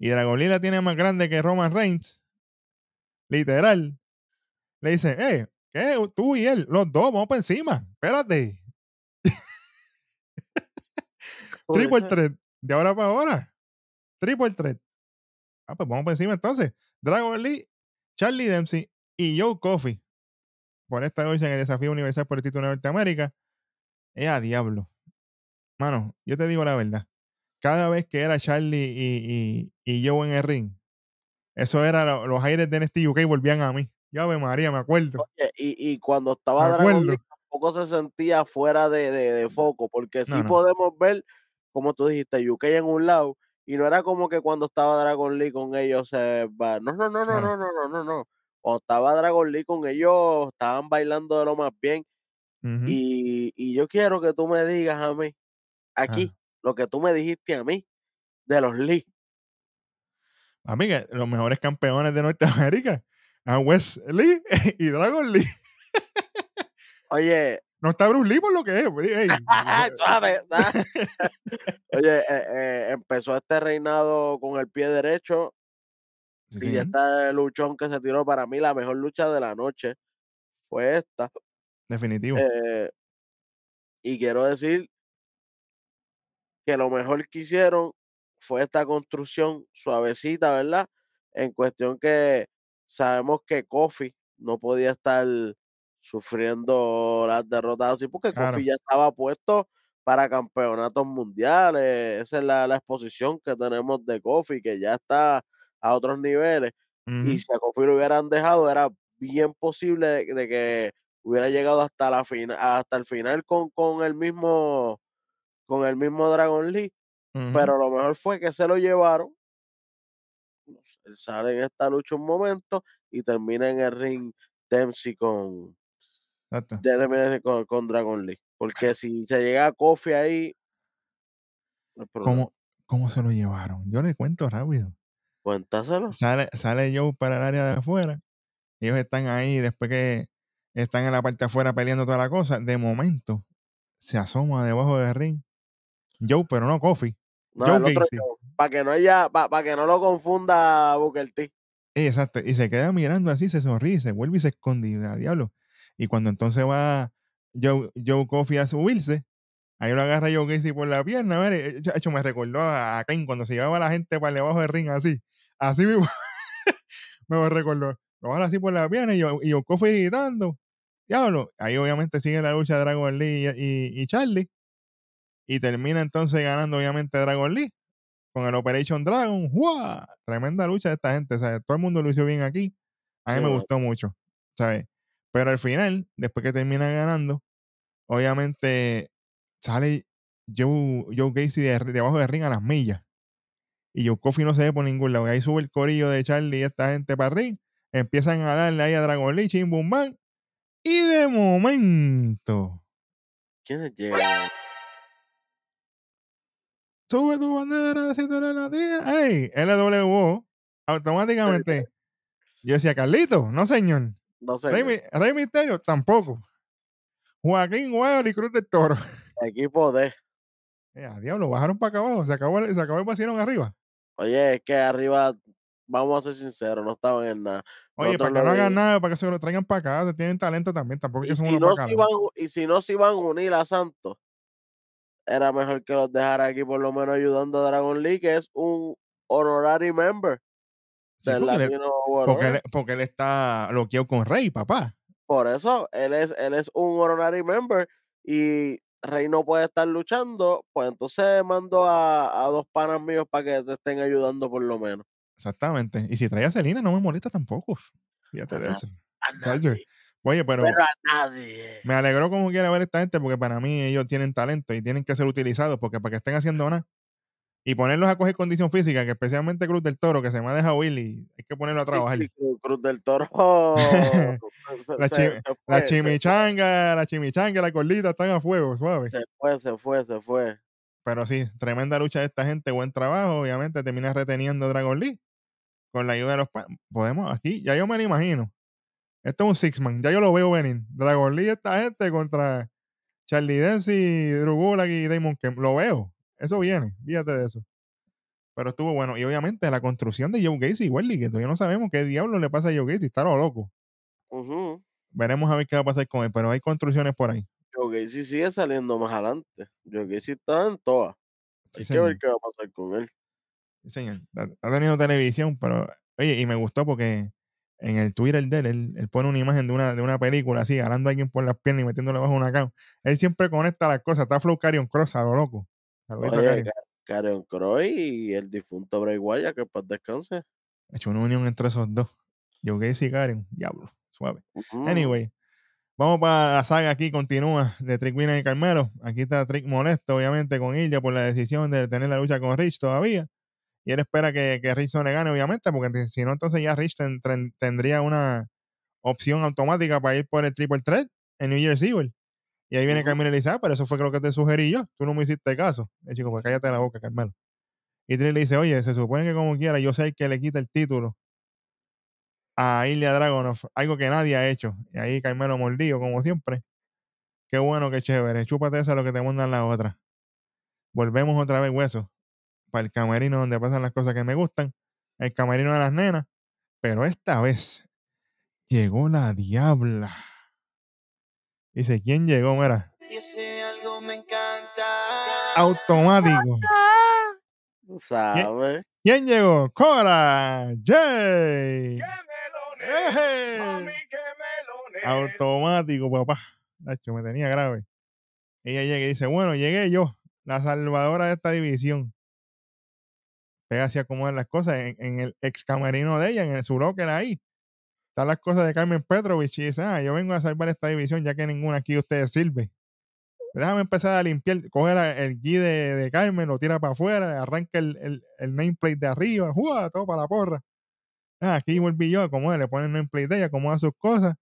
Y Dragon Lee la tiene más grande que Roman Reigns. Literal. Le dice, eh, ¿qué? Tú y él, los dos, vamos para encima. Espérate. Triple threat. De ahora para ahora. Triple threat. Ah, pues vamos para encima entonces. Dragon Lee, Charlie Dempsey y Joe Coffey. Por esta noche en el desafío universal por el título de Norteamérica. Es a diablo. Mano, yo te digo la verdad. Cada vez que era Charlie y, y, y Joe en el ring, eso era lo- los aires de NXT UK volvían a mí. Ya ve María, me acuerdo. Oye, y, y cuando estaba Dragon. Lee tampoco se sentía fuera de, de- de foco, porque sí No, no. podemos ver, como tú dijiste, UK en un lado, y no era como que cuando estaba Dragon Lee con ellos se va. No, no, no, no, no, no, no, no, no. Cuando estaba Dragon Lee con ellos, estaban bailando de lo más bien. Y, y yo quiero que tú me digas a mí, aquí, lo que tú me dijiste a mí, de los Lee. Amiga, los mejores campeones de Norteamérica. A Wes Lee y Dragon Lee. Oye, No está Bruce Lee por lo que es. ey, suave, ¿sabes? Oye, eh, eh, empezó este reinado con el pie derecho sí, y señor, este luchón que se tiró para mí la mejor lucha de la noche fue esta. definitivo. eh, y quiero decir que lo mejor que hicieron fue esta construcción suavecita, ¿verdad? En cuestión que sabemos que Kofi no podía estar sufriendo las derrotas así, porque Claro. Kofi ya estaba puesto para campeonatos mundiales. Esa es la, la exposición que tenemos de Kofi, que ya está a otros niveles. Y si a Kofi lo hubieran dejado, era bien posible de, de que hubiera llegado hasta la final, hasta el final con, con el mismo con el mismo Dragon Lee, Pero lo mejor fue que se lo llevaron. Él sale en esta lucha un momento y termina en el ring Dempsey con, ring con, con Dragon Lee. Porque si se llega a Kofi ahí, no. ¿Cómo, ¿Cómo se lo llevaron? Yo le cuento rápido. Cuéntaselo. Sale, sale Joe para el área de afuera. Ellos están ahí después que están en la parte de afuera peleando toda la cosa. De momento, se asoma debajo del ring. Joe, pero no Kofi. No, el otro para que no haya, para que no lo confunda Booker T. Eh, Exacto. Y se queda mirando así, se sonríe, se vuelve y se esconde. y, "Ah, diablo. Y cuando entonces va Joe, Joe Coffey a subirse, ahí lo agarra Joe Gacy por la pierna. A ver, eh, chacho, me recordó a, Kane cuando se llevaba la gente para debajo del ring así. Así mismo. me lo recordó. Lo agarra así por la pierna y, Joe- y Joe Coffey gritando. Diablo. Ahí obviamente sigue la lucha de Dragon Lee y, y- y Charlie. Y termina entonces ganando obviamente Dragon Lee con el Operation Dragon. ¡Guau! Tremenda lucha de esta gente. ¿sabes? Todo el mundo lo hizo bien aquí. A mí Sí, me gustó mucho. ¿sabes? Pero al final, después que termina ganando, obviamente sale Joe, Joe Gacy de, debajo del ring a las millas. Y Joe Coffey no se ve por ningún lado. Y ahí sube el corillo de Charlie y esta gente para el ring. Empiezan a darle ahí a Dragon Lee, Chim. Y de momento, ¿Quiénes llegan? Sube tu bandera si tú eres latina. ¡Ey! LWO. Automáticamente. Yo decía, Carlito, no señor. No sé. Rey, Rey Misterio, tampoco. Joaquín Guayol y Cruz del Toro. Equipo D. Eh, a diablo, bajaron para acá abajo. Se acabó, el- se acabó el vacilón arriba. Oye, es que arriba, vamos a ser sinceros, no estaban en nada. Oye, Nosotros para que no hagan nada, para que se lo traigan para acá. Tienen talento también. Tampoco que son si, unos no se bacalos. iban, y si no se iban a unir a Santos, era mejor que los dejara aquí por lo menos ayudando a Dragon League, que es un honorary member Sí, del porque, él, Latino World porque, él, porque él está loqueado con Rey, papá. Por eso, él es, él es un honorary member y Rey no puede estar luchando, pues entonces mando a, a dos panas míos para que te estén ayudando por lo menos. Exactamente. Y si trae a Selena, no me molesta tampoco. Fíjate de eso. Oye, pero, pero a nadie. me alegró como quiera ver esta gente porque para mí ellos tienen talento y tienen que ser utilizados porque para que estén haciendo nada y ponerlos a coger condición física, que especialmente Cruz del Toro, que se me ha dejado Willy, hay que ponerlo a trabajar. sí, Cruz, Cruz del Toro La, chi- se la fue, chimichanga, la chimichanga, la colita están a fuego, suave. se fue, se fue, se fue. Pero sí, tremenda lucha de esta gente, buen trabajo. Obviamente termina reteniendo Dragon Lee con la ayuda de los Podemos aquí, ya yo me lo imagino. Esto es un six-man, ya yo lo veo venir. Dragon Lee, esta gente contra Charlie Dempsey, Drew Gulak y Damon Kemp. Lo veo. Eso viene, fíjate de eso. Pero estuvo bueno. Y obviamente la construcción de Joe Gacy y Welly, que todavía no sabemos qué diablo le pasa a Joe Gacy, está lo loco. Veremos a ver qué va a pasar con él, pero hay construcciones por ahí. Joe Gacy sigue saliendo más adelante. Joe Gacy está en todas. Sí, Hay que ver qué va a pasar con él. Sí, señor. Ha tenido televisión, pero oye, y me gustó porque en el Twitter de él, él, él pone una imagen de una, de una película así, agarrando a alguien por las piernas y metiéndole bajo una cama. Él siempre conecta las cosas. Está Flow Carion Cross, a lo loco. Oye, Carion. Croy y el difunto Bray Wyatt, que para descanse. Ha hecho una unión entre esos dos. Joe Gacy y Carion. Diablo, suave. Anyway, vamos para la saga aquí, continúa de Trick Winner y Carmelo. Aquí está Trick molesto, obviamente, con Ilya por la decisión de tener la lucha con Rich todavía. Y él espera que, que Rich no le gane, obviamente, porque si no, entonces ya Rich ten- ten- tendría una opción automática para ir por el Triple Threat en New Year's Evil. Y ahí viene. Carmelo y le dice, ah, pero eso fue lo que te sugerí yo. Tú no me hiciste caso. El chico, pues cállate la boca, Carmelo. Y Trick le dice, oye, se supone que como quiera, yo sé el que le quita el título a Ilya Dragonov, algo que nadie ha hecho. Y ahí Carmelo mordido, como siempre. Qué bueno, qué chévere. Chúpate esa lo que te mandan la otra. Volvemos otra vez, hueso, para el camerino donde pasan las cosas que me gustan. El camerino de las nenas. Pero esta vez llegó la diabla. Dice, ¿quién llegó? Mira, Y ese algo me encanta. automático. Tú ¿Sabes? ¿Quién llegó? Cora Jay. ¡Qué melones! ¡Mami, qué melones! Automático, papá. Nacho, me tenía grave. Ella llega y dice, bueno, llegué yo, la salvadora de esta división. Pega así a acomodar las cosas en, el ex camerino de ella, en el, su locker ahí. Están las cosas de Carmen Petrovich y dice, ah, yo vengo a salvar esta división ya que ninguna aquí de ustedes sirve. Déjame empezar a limpiar, coger el gui de, Carmen, lo tira para afuera, arranca el, el, nameplate de arriba, ¡jua! todo para la porra. Ah, aquí volví yo, acomoda, le pone el nameplate de ella, acomoda sus cosas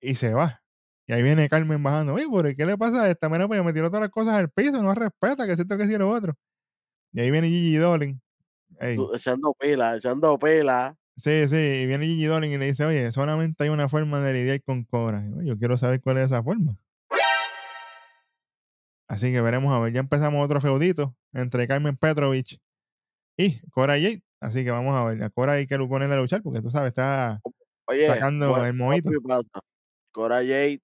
y se va. Y ahí viene Carmen bajando. Oye, ¿por qué le pasa a esta? Mira, pues me tiró todas las cosas al piso, no respeta, que siento que sí lo otro. Y ahí viene Gigi Dolin. Ey, echando pila, echando pila. sí, sí, y viene Gigi Dolin y le dice, oye, solamente hay una forma de lidiar con Cobra. Yo, Yo quiero saber cuál es esa forma. Así que veremos a ver. Ya empezamos otro feudito entre Carmen Petrovich y Cora Jade. Así que vamos a ver. A Cora hay que ponerle a luchar porque tú sabes, está Oye, sacando el mojito. Cora Jade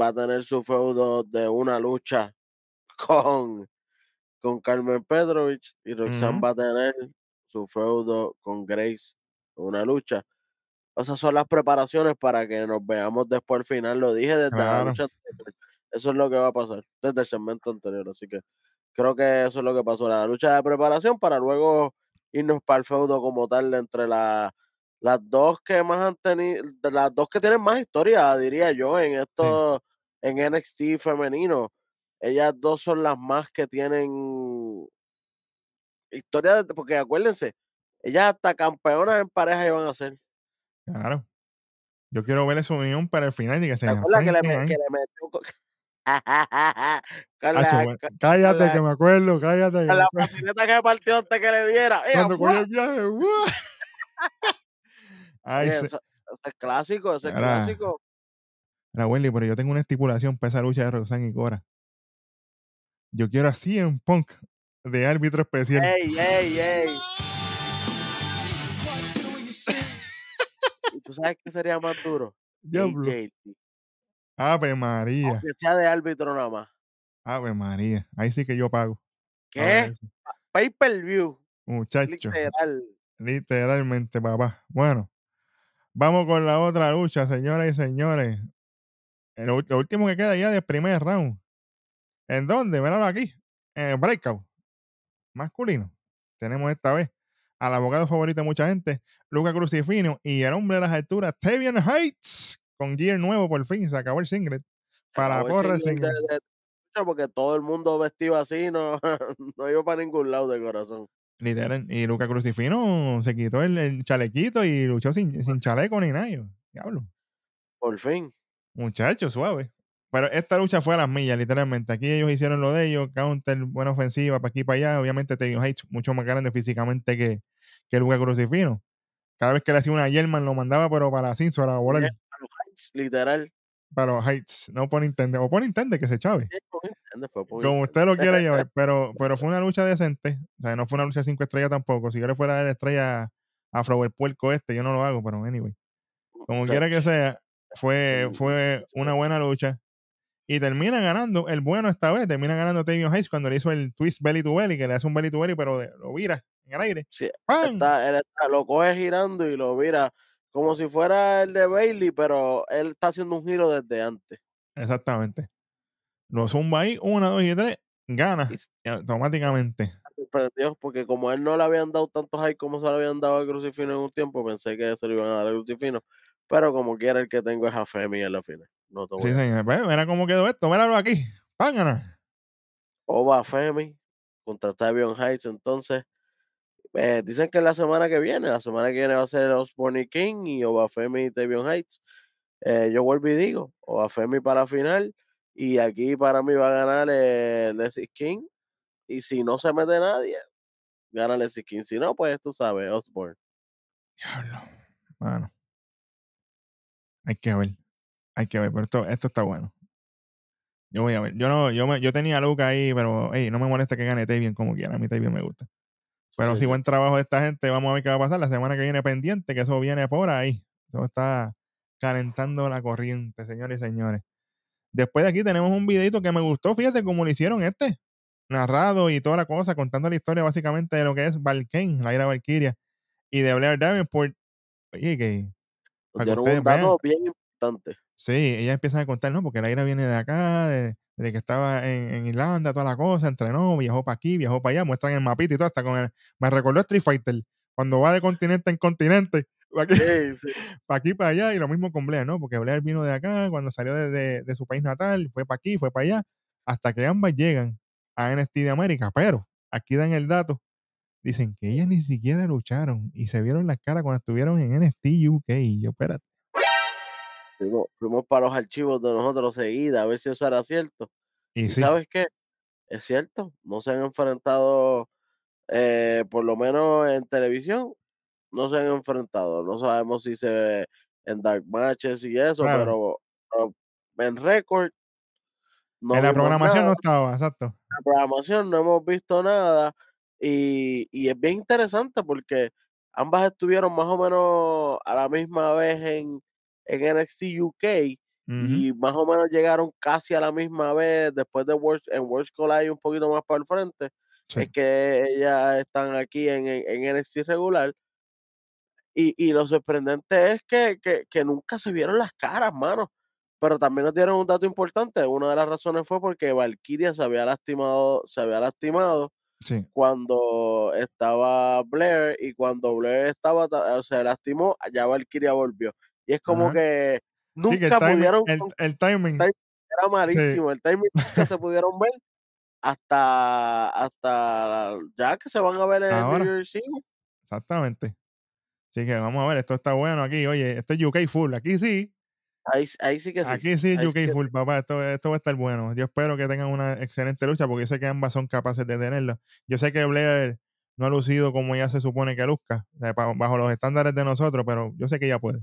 va a tener su feudo de una lucha con, con Carmen Petrovich y Roxanne Ujú. va a tener su feudo con Grace, una lucha. Esas son las preparaciones para que nos veamos después al final. Lo dije desde la lucha anterior. Eso es lo que va a pasar desde el segmento anterior. Así que creo que eso es lo que pasó. La lucha de preparación para luego irnos para el feudo como tal entre la- las dos que más han tenido, las dos que tienen más historia, diría yo, en esto, en NXT femenino. Ellas dos son las más que tienen historia, de- porque acuérdense, ellas hasta campeonas en pareja iban a ser. Claro. Yo quiero ver esa unión para el final y que se ¿Te acuerdas que le, me- que le metió con, con la, bueno, con cállate la- que me acuerdo, cállate con la patineta que partió antes que le diera? ¡Eh, Cuando cogió el viaje. Ay, Oye, se- eso, eso es clásico, eso es Ahora, clásico. Mira, Wendy, pero yo tengo una estipulación para esa lucha de Roxanne y Cora. Yo quiero a CM Punk de árbitro especial. ¡Ey, ey, ey! ¿Y tú sabes qué sería más duro? Diablo. Ave María. aunque sea de árbitro nada más. Ave María. Ahí sí que yo pago. ¿Qué? Pay per view, Muchacho. literal. Literalmente, papá. Bueno, vamos con la otra lucha, señoras y señores. El lo último que queda ya del primer round. ¿En dónde? Míralo aquí. En Breakout. Masculino. Tenemos esta vez al abogado favorito de mucha gente, Luca Crucifino, y el hombre de las alturas, Tavian Heights, con gear nuevo por fin. Se acabó el singlet. Para de- singlet. de- de- porque todo el mundo vestido así no, no iba para ningún lado de corazón. Literal. Y Luca Crucifino se quitó el, el chalequito y luchó sin, sin chaleco ni nada. Diablo. Por fin. Muchacho, suave. Pero esta lucha fue a las millas, literalmente. Aquí ellos hicieron lo de ellos, counter, buena ofensiva, para aquí y para allá. Obviamente, Tevin Heights, mucho más grande físicamente que, que Luca Crucifino. Cada vez que le hacía una Yelman, lo mandaba, pero para Cinso, a volar. Literal, Literal. Para los Heights, no por Nintendo. O por Nintendo, que se chave. Sí, por Nintendo, fue por Como usted lo quiera llevar. Pero, pero fue una lucha decente. O sea, no fue una lucha cinco estrellas tampoco. Si yo le fuera a dar estrella a Flow el puerco este, yo no lo hago, pero anyway. Como quiera que sea, fue, fue una buena lucha. Y termina ganando el bueno esta vez. Termina ganando Tavion Hayes cuando le hizo el twist belly to belly, que le hace un belly to belly, pero de- lo vira en el aire. Sí, él está- lo coge girando y lo mira como si fuera el de Bailey, pero él está haciendo un giro desde antes. Exactamente. Lo zumba ahí, una, dos y tres, gana Y automáticamente. porque como él no le habían dado tantos high como se lo habían dado a Crucifino en un tiempo, pensé que se lo iban a dar a Crucifino. Pero como quiera, el que tengo es a Femi en la final. No te voy Sí, a señor. Pues, mira cómo quedó esto. Míralo aquí. ¡Págana! Oba Femi contra Tavion Heights. Entonces, eh, dicen que la semana que viene, la semana que viene va a ser Osborne y King y Oba Femi y Tavion Heights. Eh, yo vuelvo y digo, Oba Femi para final. Y aquí para mí va a ganar eh, Leslie King. Y si no se mete nadie, gana Leslie King. Si no, pues tú sabes, Osborne. Diablo. Bueno. Hay que ver. Hay que ver. Pero esto, esto está bueno. Yo voy a ver. Yo no, yo me, yo tenía a Luca ahí, pero hey, no me molesta que gane Tavion como quiera. A mí Tavion me gusta. Pero Sí, si buen trabajo de esta gente, vamos a ver qué va a pasar la semana que viene pendiente, que eso viene por ahí. Eso está calentando la corriente, señores y señores. Después de aquí tenemos un videito que me gustó, fíjate cómo lo hicieron este. narrado y toda la cosa, contando la historia básicamente de lo que es Valkane, la ira Valkyria, y de Blair Davenport. Oye, que Nos para que dieron ustedes un dato vean. bien importante. Sí, ella empieza a contar, ¿no? Porque la ira viene de acá, de, de que estaba en, en Irlanda, toda la cosa, entrenó, viajó para aquí, viajó para allá, muestran el mapita y todo, hasta con el, me recordó Street Fighter, cuando va de continente en continente, pa' aquí, Sí, sí. para aquí, para allá, y lo mismo con Blair, ¿no? Porque Blair vino de acá, cuando salió de, de- de su país natal, fue para aquí, fue para allá, hasta que ambas llegan a NXT de América, pero aquí dan el dato, dicen que ellas ni siquiera lucharon y se vieron las caras cuando estuvieron en NXT UK, y yo, espérate, Fuimos, fuimos para los archivos de nosotros seguida a ver si eso era cierto. y ¿Y sí, sabes qué? Es cierto, no se han enfrentado, eh, por lo menos en televisión, no se han enfrentado. No sabemos si se ve en dark matches y eso, Claro. pero, pero en récord no en la programación nada. no estaba, exacto, En la programación no hemos visto nada y, y es bien interesante porque ambas estuvieron más o menos a la misma vez en, en NXT UK y más o menos llegaron casi a la misma vez después de World, en Worlds Collide un poquito más para el frente. sí. Es que ellas están aquí en, en, en NXT regular. Y, y lo sorprendente es que, que, que nunca se vieron las caras, mano. Pero también nos dieron un dato importante. Una de las razones fue porque Valkyria se había lastimado, se había lastimado Sí, cuando estaba Blair y cuando Blair estaba ta- eh, se lastimó, ya Valkyria volvió. Y es como Ajá. que sí, que el nunca timing, pudieron el, con- el timing, era malísimo, el timing nunca se pudieron ver hasta hasta ya que se van a ver en el. New Year's Eve. exactamente. Así que vamos a ver, esto está bueno aquí. Oye, esto es UK full. Aquí sí, Ahí, ahí sí que sí. aquí sí es UK sí full, papá. Esto, esto va a estar bueno. Yo espero que tengan una excelente lucha porque yo sé que ambas son capaces de tenerlo. Yo sé que Blair no ha lucido como ella se supone que luzca, bajo los estándares de nosotros, pero yo sé que ella puede.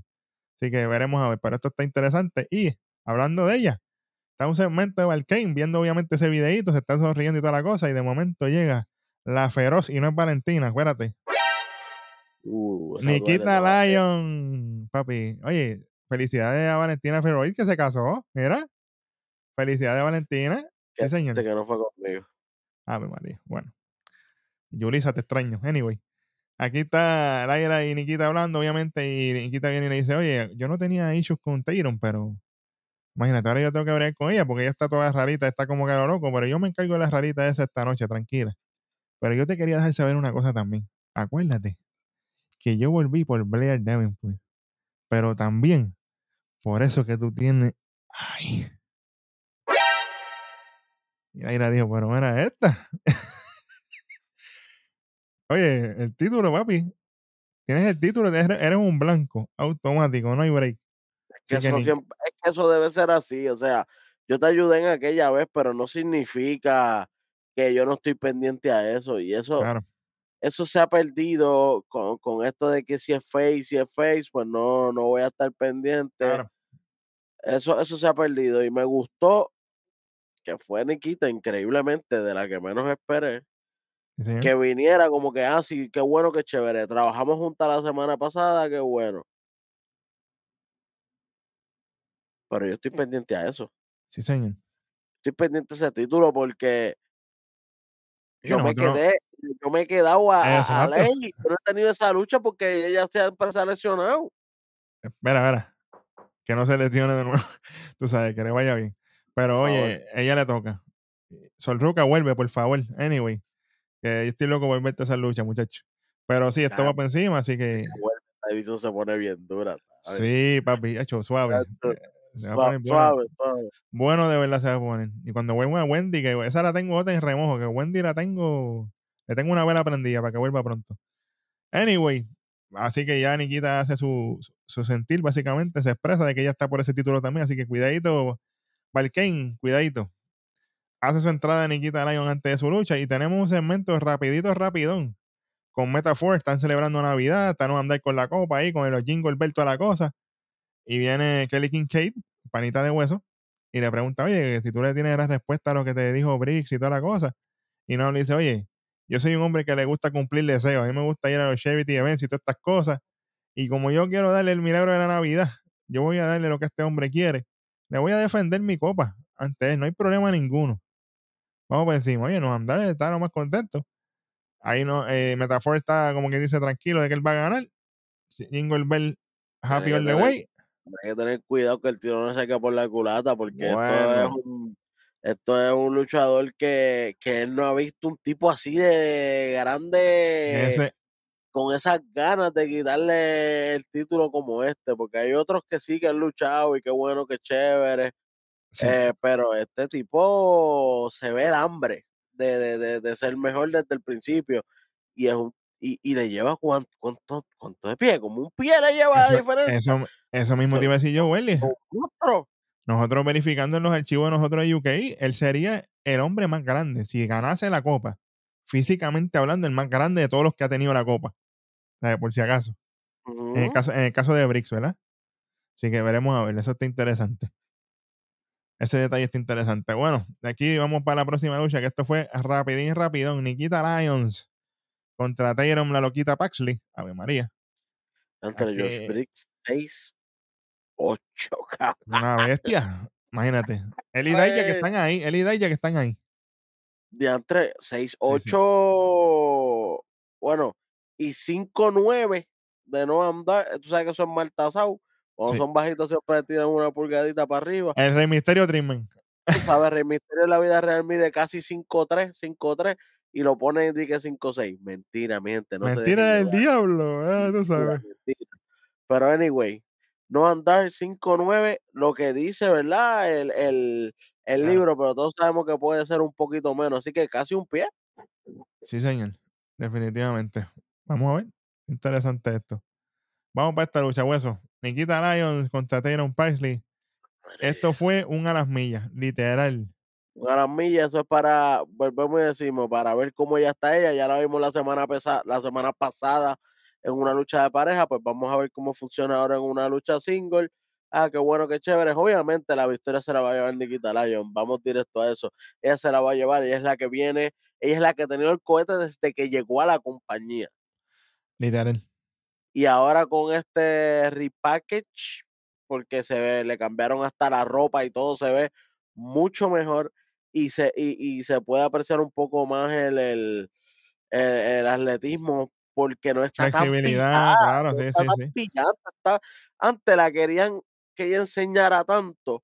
Así que veremos a ver. Pero esto está interesante. Y hablando de ella, está un segmento de Valkane viendo obviamente ese videíto, se está sonriendo y toda la cosa, y de momento llega la feroz y no es Valentina, acuérdate. Uh, duele Nikita todavía. Lyon, papi. Oye, felicidades a Valentina Feroz que se casó. Mira. Felicidades a Valentina. Sí, señor. que no fue conmigo. Ave María. Bueno. Yulisa, te extraño. Anyway. Aquí está Laira y Nikita hablando, obviamente, y Nikita viene y le dice, oye, yo no tenía issues con Tyron, pero imagínate, ahora yo tengo que hablar con ella porque ella está toda rarita, está como que lo loco, pero yo me encargo de la rarita esa esta noche, tranquila. Pero yo te quería dejar saber una cosa también. Acuérdate que yo volví por Blair Davenport, pero también por eso que tú tienes. Ay. Y Laira dijo, pero mira esta. Oye, el título, papi. Tienes el título, eres, un blanco, automático, no hay break. Que eso siempre- es que eso debe ser así. O sea, yo te ayudé en aquella vez, pero no significa que yo no estoy pendiente a eso. Y eso, claro, eso se ha perdido con, con esto de que si es face, si es face, pues no, no voy a estar pendiente. claro. Eso, eso se ha perdido. Y me gustó que fue Nikita, increíblemente, de la que menos esperé, Sí, que viniera como que, ah, sí, qué bueno, qué chévere. Trabajamos juntas la semana pasada, qué bueno. Pero yo estoy pendiente a eso. Sí, señor. Estoy pendiente a ese título porque yo me no- quedé, yo me he quedado a, a. Ley. Yo no he tenido esa lucha porque ella se ha lesionado. Espera, espera. Que no se lesione de nuevo. Tú sabes, que le vaya bien. Pero Por favor. oye, ella le toca. Solruca, vuelve, por favor. Anyway. Que yo estoy loco por verte esa lucha, muchacho. Pero sí, esto va por encima, así que. La edición se pone bien dura. ¿sabes? Sí, papi, hecho, suave. Eh, Se va a Sua- poner bueno. Suave, suave. Bueno, de verdad se va a poner. Y cuando vuelva a Wendy, que esa la tengo otra en remojo, que Wendy la tengo. Le tengo una vela prendida para que vuelva pronto. Anyway, así que ya Nikita hace su, su- su sentir, básicamente, se expresa de que ella está por ese título también. Así que cuidadito, Valkane, cuidadito. Hace su entrada Nikita Lyon antes de su lucha y tenemos un segmento rapidito, rapidón. Con Metafor, están celebrando Navidad, están a andar con la copa ahí, con el jingle bell, toda la cosa. Y viene Kelly Kincaid, panita de hueso, y le pregunta, oye, si tú le tienes la respuesta a lo que te dijo Briggs y toda la cosa. Y no le dice, oye, yo soy un hombre que le gusta cumplir deseos. A mí me gusta ir a los charity events y todas estas cosas. Y como yo quiero darle el milagro de la Navidad, yo voy a darle lo que este hombre quiere. Le voy a defender mi copa ante él. No hay problema ninguno. Vamos por encima. Oye, nos andar está lo más contento. Ahí no, eh, Metafor está como que dice tranquilo de que él va a ganar. Jingle Bell happy all the way. Hay que tener cuidado que el tiro no se quede por la culata, porque esto, es un, esto es un luchador que, que él no ha visto un tipo así de grande, Ese, con esas ganas de quitarle el título como este, porque hay otros que sí que han luchado y qué bueno, qué chévere, sí, eh, pero este tipo se ve el hambre de, de, de, de ser mejor desde el principio y es un y, y le lleva cuánto, cuánto, cuánto de pie, como un pie le lleva eso, diferencia. eso, eso mismo te iba a decir yo, Welly. Nosotros verificando en los archivos de nosotros de UK, él sería el hombre más grande. Si ganase la copa, físicamente hablando, el más grande de todos los que ha tenido la copa. Por si acaso. En el caso, en el caso de Briggs, ¿verdad? Así que veremos a ver, eso está interesante. Ese detalle está interesante. Bueno, de aquí vamos para la próxima lucha, que esto fue rapidín rapidón. Nikita Lyons contra Tyron la loquita Paxley. Ave María. Entre Josh Briggs 6, 8, cabrón. Una bestia. Imagínate. Él y Daya que están ahí. Él y Daya que están ahí. Diantre, 6, sí. 8, bueno, y 5, 9 de no andar. eh, Tú sabes que son mal tasados. Cuando Sí. son bajitos siempre tiran una pulgadita para arriba. El Rey Misterio Trimmen. Sabes, Rey Misterio en la vida real mide casi 5'3, 5'3 y lo ponen y que 5'6. Mentira, miente. No Mentira del diablo. ah, tú Mentira, sabes. mentira. Pero anyway, no andar 5'9, lo que dice, ¿verdad? El, el, el Ah. libro, pero todos sabemos que puede ser un poquito menos, así que casi un pie. Sí, señor. Definitivamente. Vamos a ver. Interesante esto. Vamos para esta lucha, hueso. Nikita Lyons contra Tyron Paxley. Esto fue un a las millas, literal. A las millas, eso es para, volvemos y decimos, para ver cómo ya está ella. Ya la vimos la semana, pesa- la semana pasada en una lucha de pareja, pues vamos a ver cómo funciona ahora en una lucha single. Ah, qué bueno, qué chévere. Obviamente la victoria se la va a llevar Nikita Lyon. Vamos directo a eso. Ella se la va a llevar. Ella es la que viene, ella es la que ha tenido el cohete desde que llegó a la compañía. Literal. Y ahora con este repackage, porque se ve, le cambiaron hasta la ropa y todo, se ve mucho mejor y se, y, y se puede apreciar un poco más el, el, el- el atletismo porque no está tan Flexibilidad, pillada, claro, no sí, está sí, tan sí. pillada, está- antes la querían que ella enseñara tanto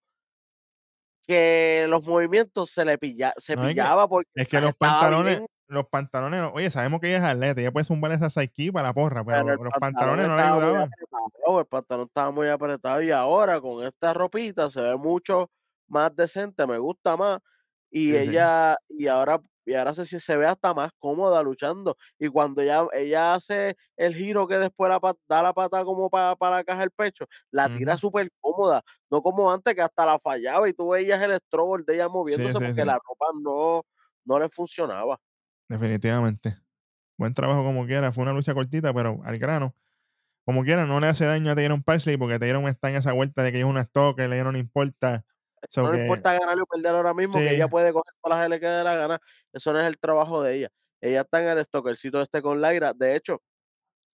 que los movimientos se le pilla, se No, pillaba porque Es que los pantalones, bien, los pantalones, no- oye, sabemos que ella es atleta, ella puede zumbar esa psyche para la porra, pero, los pantalón pantalones no le ayudaban. el pantalón estaba muy apretado y ahora con esta ropita se ve mucho más decente, me gusta más y Sí, sí. ella y ahora y ahora se, se ve hasta más cómoda luchando y cuando ella, ella hace el giro que después la, da la pata como para, para caja el pecho, la tira Ujú. súper cómoda, no como antes que hasta la fallaba y tú veías el struggle de ella moviéndose sí, porque la ropa no, no le funcionaba. Definitivamente. Buen trabajo como quiera. Fue una lucha cortita, pero al grano. Como quiera, no le hace daño a Tyron Paxley porque Tyron está en esa vuelta de que ella es una stalker, ella no le importa. So no le que- importa ganar o perder ahora mismo, que ella puede coger todas las que dé la gana. Eso no es el trabajo de ella. Ella está en el stalkercito este con Lyra. De hecho,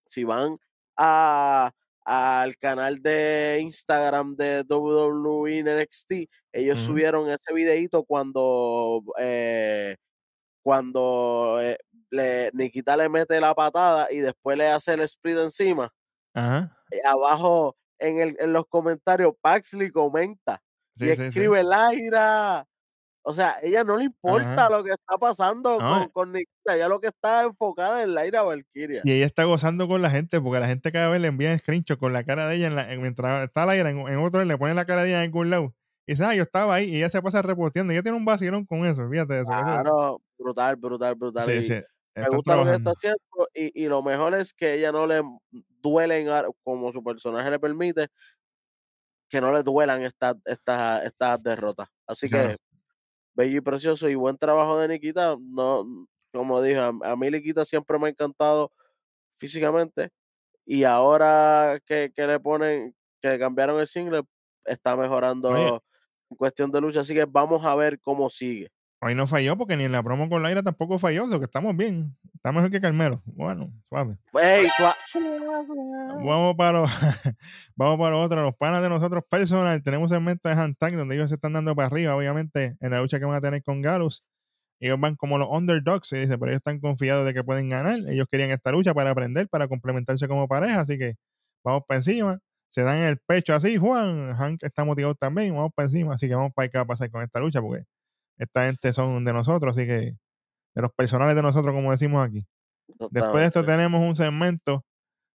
si van a al canal de Instagram de WWE NXT, ellos subieron ese videito cuando eh, cuando eh, le, Nikita le mete la patada y después le hace el split encima. Ajá. eh, Abajo en, el, en los comentarios, Paxley comenta Sí, y sí, sí. escribe Lyra. O sea, ella no le importa Ajá. lo que está pasando No, con, con Nikita, ella lo que está enfocada en Lyra Valkyria. Y ella está gozando con la gente porque la gente cada vez le envía screenshot con la cara de ella en la- en- mientras está al aire en, en otro le ponen la cara de ella en algún lado. Y dice, ah, yo estaba ahí y ella se pasa reposteando. Ella tiene un vacilón con eso, fíjate eso. eso- Claro, brutal, brutal, brutal. sí, y sí, me gusta lo que está trabajando. haciendo y, y lo mejor es que ella no le duelen, como su personaje le permite, que no le duelan estas, estas, estas derrotas. Así Claro. que, bello y precioso y buen trabajo de Nikita. No, como dije, a, a mí Nikita siempre me ha encantado físicamente y ahora que, que le ponen, que le cambiaron el single, está mejorando en cuestión de lucha. Así que vamos a ver cómo sigue. Hoy no falló porque ni en la promo con Laira tampoco falló, o sea que estamos bien. Está mejor que Carmelo. Bueno, suave. Vamos para los, vamos para los otros, los panas de nosotros personal. Tenemos un segmento de Handtag donde ellos se están dando para arriba, obviamente, en la lucha que van a tener con Galus. ellos van como los underdogs, y dice, pero ellos están confiados de que pueden ganar. Ellos querían esta lucha para aprender, para complementarse como pareja, así que vamos para encima. Se dan el pecho así, Juan. Hank está motivado también, vamos para encima, así que vamos para ver qué va a pasar con esta lucha, porque esta gente son de nosotros, así que de los personales de nosotros, como decimos aquí. Después de esto tenemos un segmento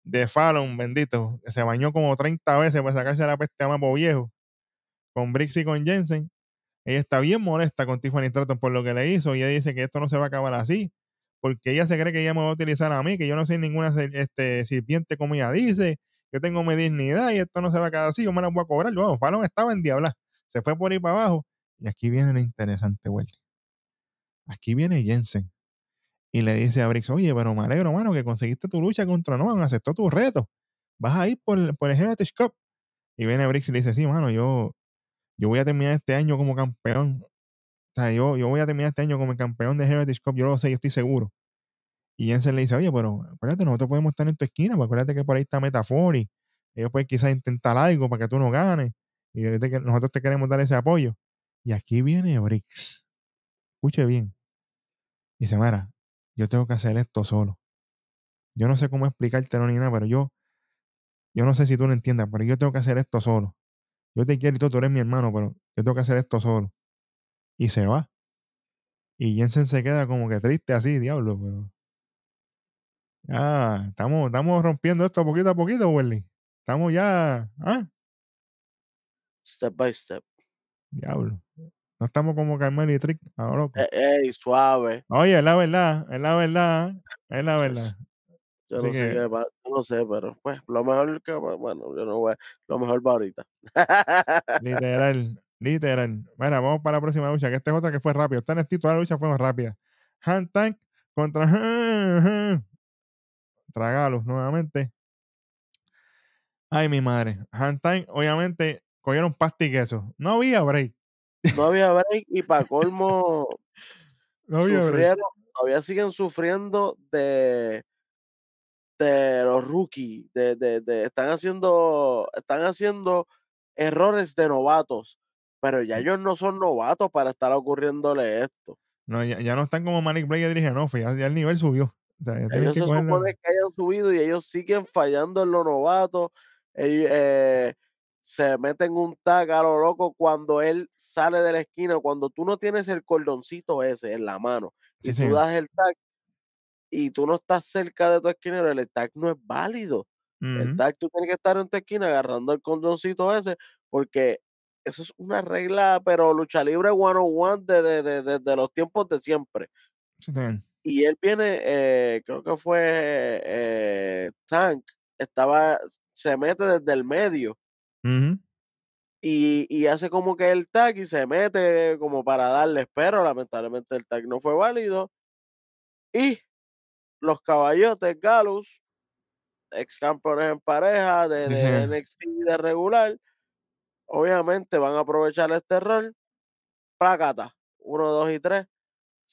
de Fallon, bendito, que se bañó como 30 veces para sacarse la peste a mapo viejo, con Brix y con Jensen. Ella está bien molesta con Tiffany Stratton por lo que le hizo y ella dice que esto no se va a acabar así, porque ella se cree que ella me va a utilizar a mí, que yo no soy ninguna este, sirviente como ella dice, yo tengo mi dignidad y esto no se va a quedar así, yo me la voy a cobrar. Bueno, Fallon estaba en diabla, se fue por ahí para abajo y aquí viene lo interesante, güey. Aquí viene Jensen y le dice a Brix, oye, pero me alegro, mano, que conseguiste tu lucha contra Noam, aceptó tu reto. Vas a ir por, por el Heritage Cup. Y viene Brix y le dice, sí, mano, yo, yo voy a terminar este año como campeón. O sea, yo, yo voy a terminar este año como campeón de Heritage Cup, yo lo sé, yo estoy seguro. Y Jensen le dice, oye, pero acuérdate, nosotros podemos estar en tu esquina, porque acuérdate que por ahí está Metafori. Ellos pueden quizás intentar algo para que tú no ganes. Y nosotros te queremos dar ese apoyo. Y aquí viene Brix. Escuche bien. Dice, Mara, yo tengo que hacer esto solo. Yo no sé cómo explicártelo ni nada, pero yo, yo no sé si tú lo entiendas, pero yo tengo que hacer esto solo. Yo te quiero y todo, tú eres mi hermano, pero yo tengo que hacer esto solo. Y se va. Y Jensen se queda como que triste así, diablo, pero. Ya, estamos, estamos rompiendo esto poquito a poquito, Welly. Estamos ya. Ah, Step by step. diablo. No estamos como Carmelo y Trick, ahora. Eh, ey, suave. Oye, es la verdad, es la verdad, es la verdad. Yo no sé qué va- yo no sé, pero pues lo mejor que va- bueno, yo no voy, lo mejor va ahorita. Literal, literal. Mira, vamos para la próxima lucha, que esta es otra que fue rápida. Esta en toda la lucha fue más rápida. Han Tank contra Tragalos nuevamente. Ay, mi madre. Han Tank, obviamente, cogieron pasta y queso. No había break. No había break y para colmo No había break. sufrieron, todavía siguen sufriendo de de los rookies, de, de, de- están haciendo, están haciendo errores de novatos, pero ya ellos no son novatos para estar ocurriéndole esto. No, ya, ya no están como Manic Blade y Adrianoff, ya, ya el nivel subió. O sea, Ellos se supone que hayan subido y ellos siguen fallando en los novatos. Ellos, eh, se meten un tag a lo loco cuando él sale de la esquina, cuando tú no tienes el cordoncito ese en la mano y Sí, tú das el tag y tú no estás cerca de tu esquinero, el tag no es válido. El tag tú tienes que estar en tu esquina agarrando el cordoncito ese, porque eso es una regla, pero lucha libre one on one de, de, de- los tiempos de siempre. Sí. Y él viene, eh, creo que fue eh, Tank, estaba, se mete desde el medio y, y hace como que el tag y se mete como para darles, pero lamentablemente el tag no fue válido. Y los caballotes Galus, ex campeones en pareja de, de. NXT de regular, obviamente van a aprovechar este rol. Prácata, uno, dos y tres,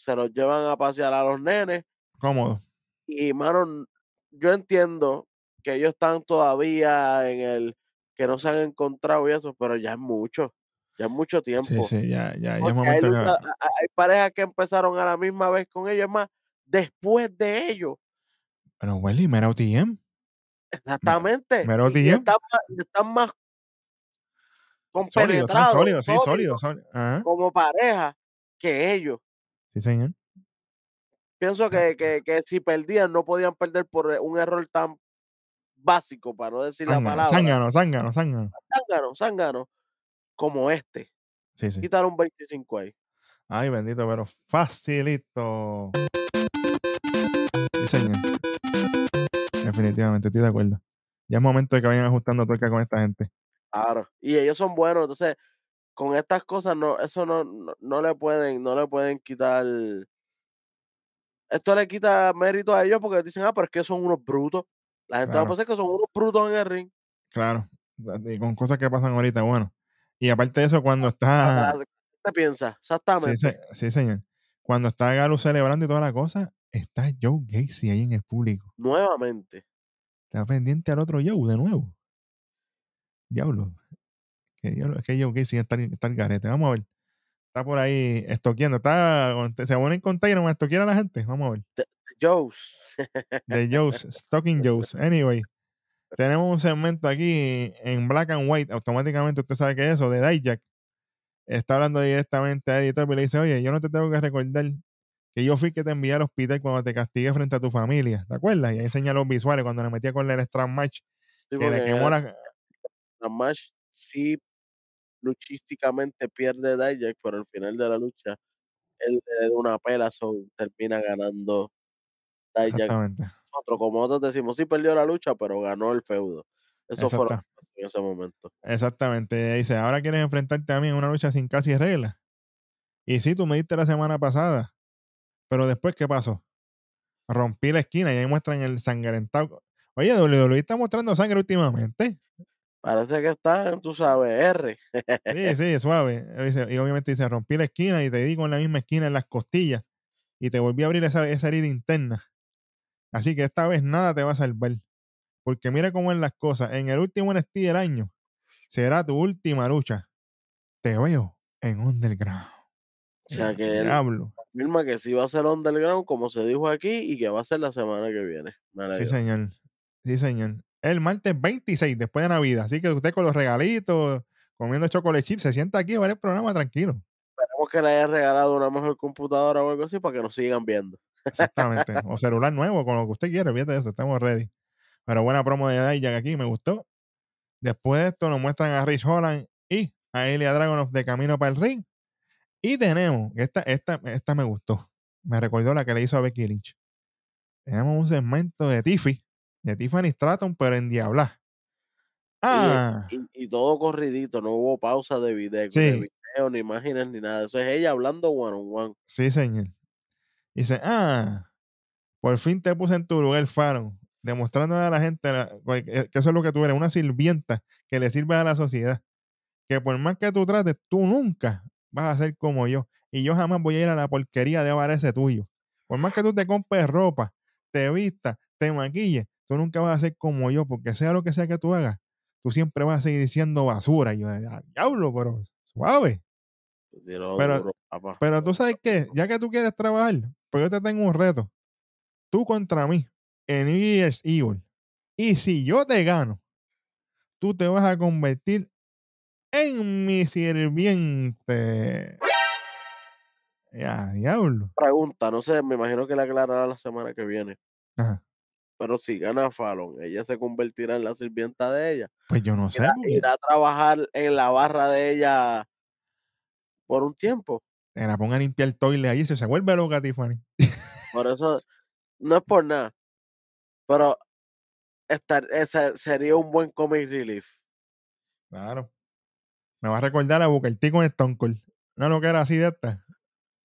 se los llevan a pasear a los nenes. Cómodo. Y mano, yo entiendo que ellos están todavía en el que no se han encontrado y eso, pero ya es mucho, ya es mucho tiempo. Sí, sí, ya, ya, ya es hay, que- hay parejas que empezaron a la misma vez con ellos, más, después de ellos, Pero, Welly, mira OTM. exactamente. OTM. están más, están compenetrados, sólidos, sí, sólidos, sólidos. sólidos. Como pareja que ellos. Sí, señor. Pienso que, que, que si perdían, no podían perder por un error tan básico, para no decir la palabra. zángano, zángano, zángano. zángano, zángano, como este. Sí, sí. Quitar un 25 ahí. Ay, bendito, pero facilito. Sí, señor. Definitivamente, estoy de acuerdo. Ya es momento de que vayan ajustando tuerca con esta gente. Claro. Y ellos son buenos, entonces, con estas cosas, no, eso no, no, no le pueden, no le pueden quitar. Esto le quita mérito a ellos porque dicen, ah, pero es que son unos brutos. La gente va a Claro. pensar que son unos brutos en el ring. Claro. Y con cosas que pasan ahorita, bueno. Y aparte de eso, cuando está. ¿Qué te piensas? Sí, Exactamente. se- sí, señor. Cuando está Galo celebrando y toda la cosa, está Joe Gacy ahí en el público. Nuevamente. Está pendiente al otro Joe de nuevo. Diablo. Que diablo, es que Joe Gacy está, está el garete. Vamos a ver. Está por ahí estoqueando. Está, se pone en container estoquear a la gente. Vamos a ver. Joes. De Joe's, Stalking Joe's. Anyway, tenemos un segmento aquí en black and white. Automáticamente usted sabe que es eso, de Dijak. Está hablando directamente a editor y le dice, oye, yo no te tengo que recordar que yo fui que te envié al hospital cuando te castigué frente a tu familia. ¿Te acuerdas? Y ahí enseña los visuales cuando le metía con el strap match. Sí, Que le quemó la match sí luchísticamente pierde Dijak, pero al final de la lucha él le da una pela, so termina ganando Dijak. Nosotros, como nosotros decimos, sí perdió la lucha, pero ganó el feudo. Eso fue en ese momento. Exactamente. Dice, ahora quieres enfrentarte a mí en una lucha sin casi reglas. Y sí, tú me diste la semana pasada. Pero después, ¿qué pasó? Rompí la esquina y ahí muestran el sangrentado. Oye, WWE está mostrando sangre últimamente. Parece que está, tú sabes, R. Sí, sí, suave. Y obviamente dice, rompí la esquina y te di con la misma esquina en las costillas. Y te volví a abrir esa, esa herida interna. Así que esta vez nada te va a salvar. Porque mira cómo es las cosas. En el último NXT del año será tu última lucha. Te veo en Underground. O sea que él afirma que sí va a ser underground, como se dijo aquí, y que va a ser la semana que viene. Sí, señor. Sí, señor. El martes 26, después de Navidad. Así que usted con los regalitos, comiendo chocolate chips, se sienta aquí a ver el programa tranquilo. Esperemos que le haya regalado una mejor computadora o algo así para que nos sigan viendo. Exactamente. o celular nuevo, con lo que usted quiera. Fíjate eso, estamos ready. Pero buena promo de Dijak aquí, me gustó. Después de esto nos muestran a Rich Holland y a Elia Dragunov de camino para el ring. Y tenemos, esta, esta, esta me gustó. Me recordó la que le hizo a Becky Lynch. Tenemos un segmento de Tiffy, de Tiffany Stratton, pero en Diabla. Ah, Y, y todo corridito, no hubo pausa de video, de video, ni imágenes, ni nada. Eso es ella hablando one on one. sí, señor. Dice, ah, por fin te puse en tu lugar, Faro, demostrándole a la gente la- que que eso es lo que tú eres, una sirvienta que le sirve a la sociedad. Que por más que tú trates, tú nunca vas a ser como yo. Y yo jamás voy a ir a la porquería de ese tuyo. Por más que tú te compres ropa, te vistas, te maquilles, tú nunca vas a ser como yo, porque sea lo que sea que tú hagas, tú siempre vas a seguir siendo basura. Y yo, "Ah, diablo, pero suave. Tiró Pero- duro. Pero tú sabes qué, ya que tú quieres trabajar, pues yo te tengo un reto. Tú contra mí en New Year's Evil. Y si yo te gano, tú te vas a convertir en mi sirviente. Ya, diablo. Pregunta, no sé, me imagino que la aclarará la semana que viene. Ajá. Pero si gana Fallon, ella se convertirá en la sirvienta de ella. Pues yo no sé. Irá, a trabajar en la barra de ella por un tiempo. Te la ponga a limpiar el toile ahí se, se vuelve loca, Tiffany. Por eso, no es por nada. Pero estar, ese sería un buen comic relief. Claro. Me va a recordar a Booker T con Stone Cold. No, no que era así de esta.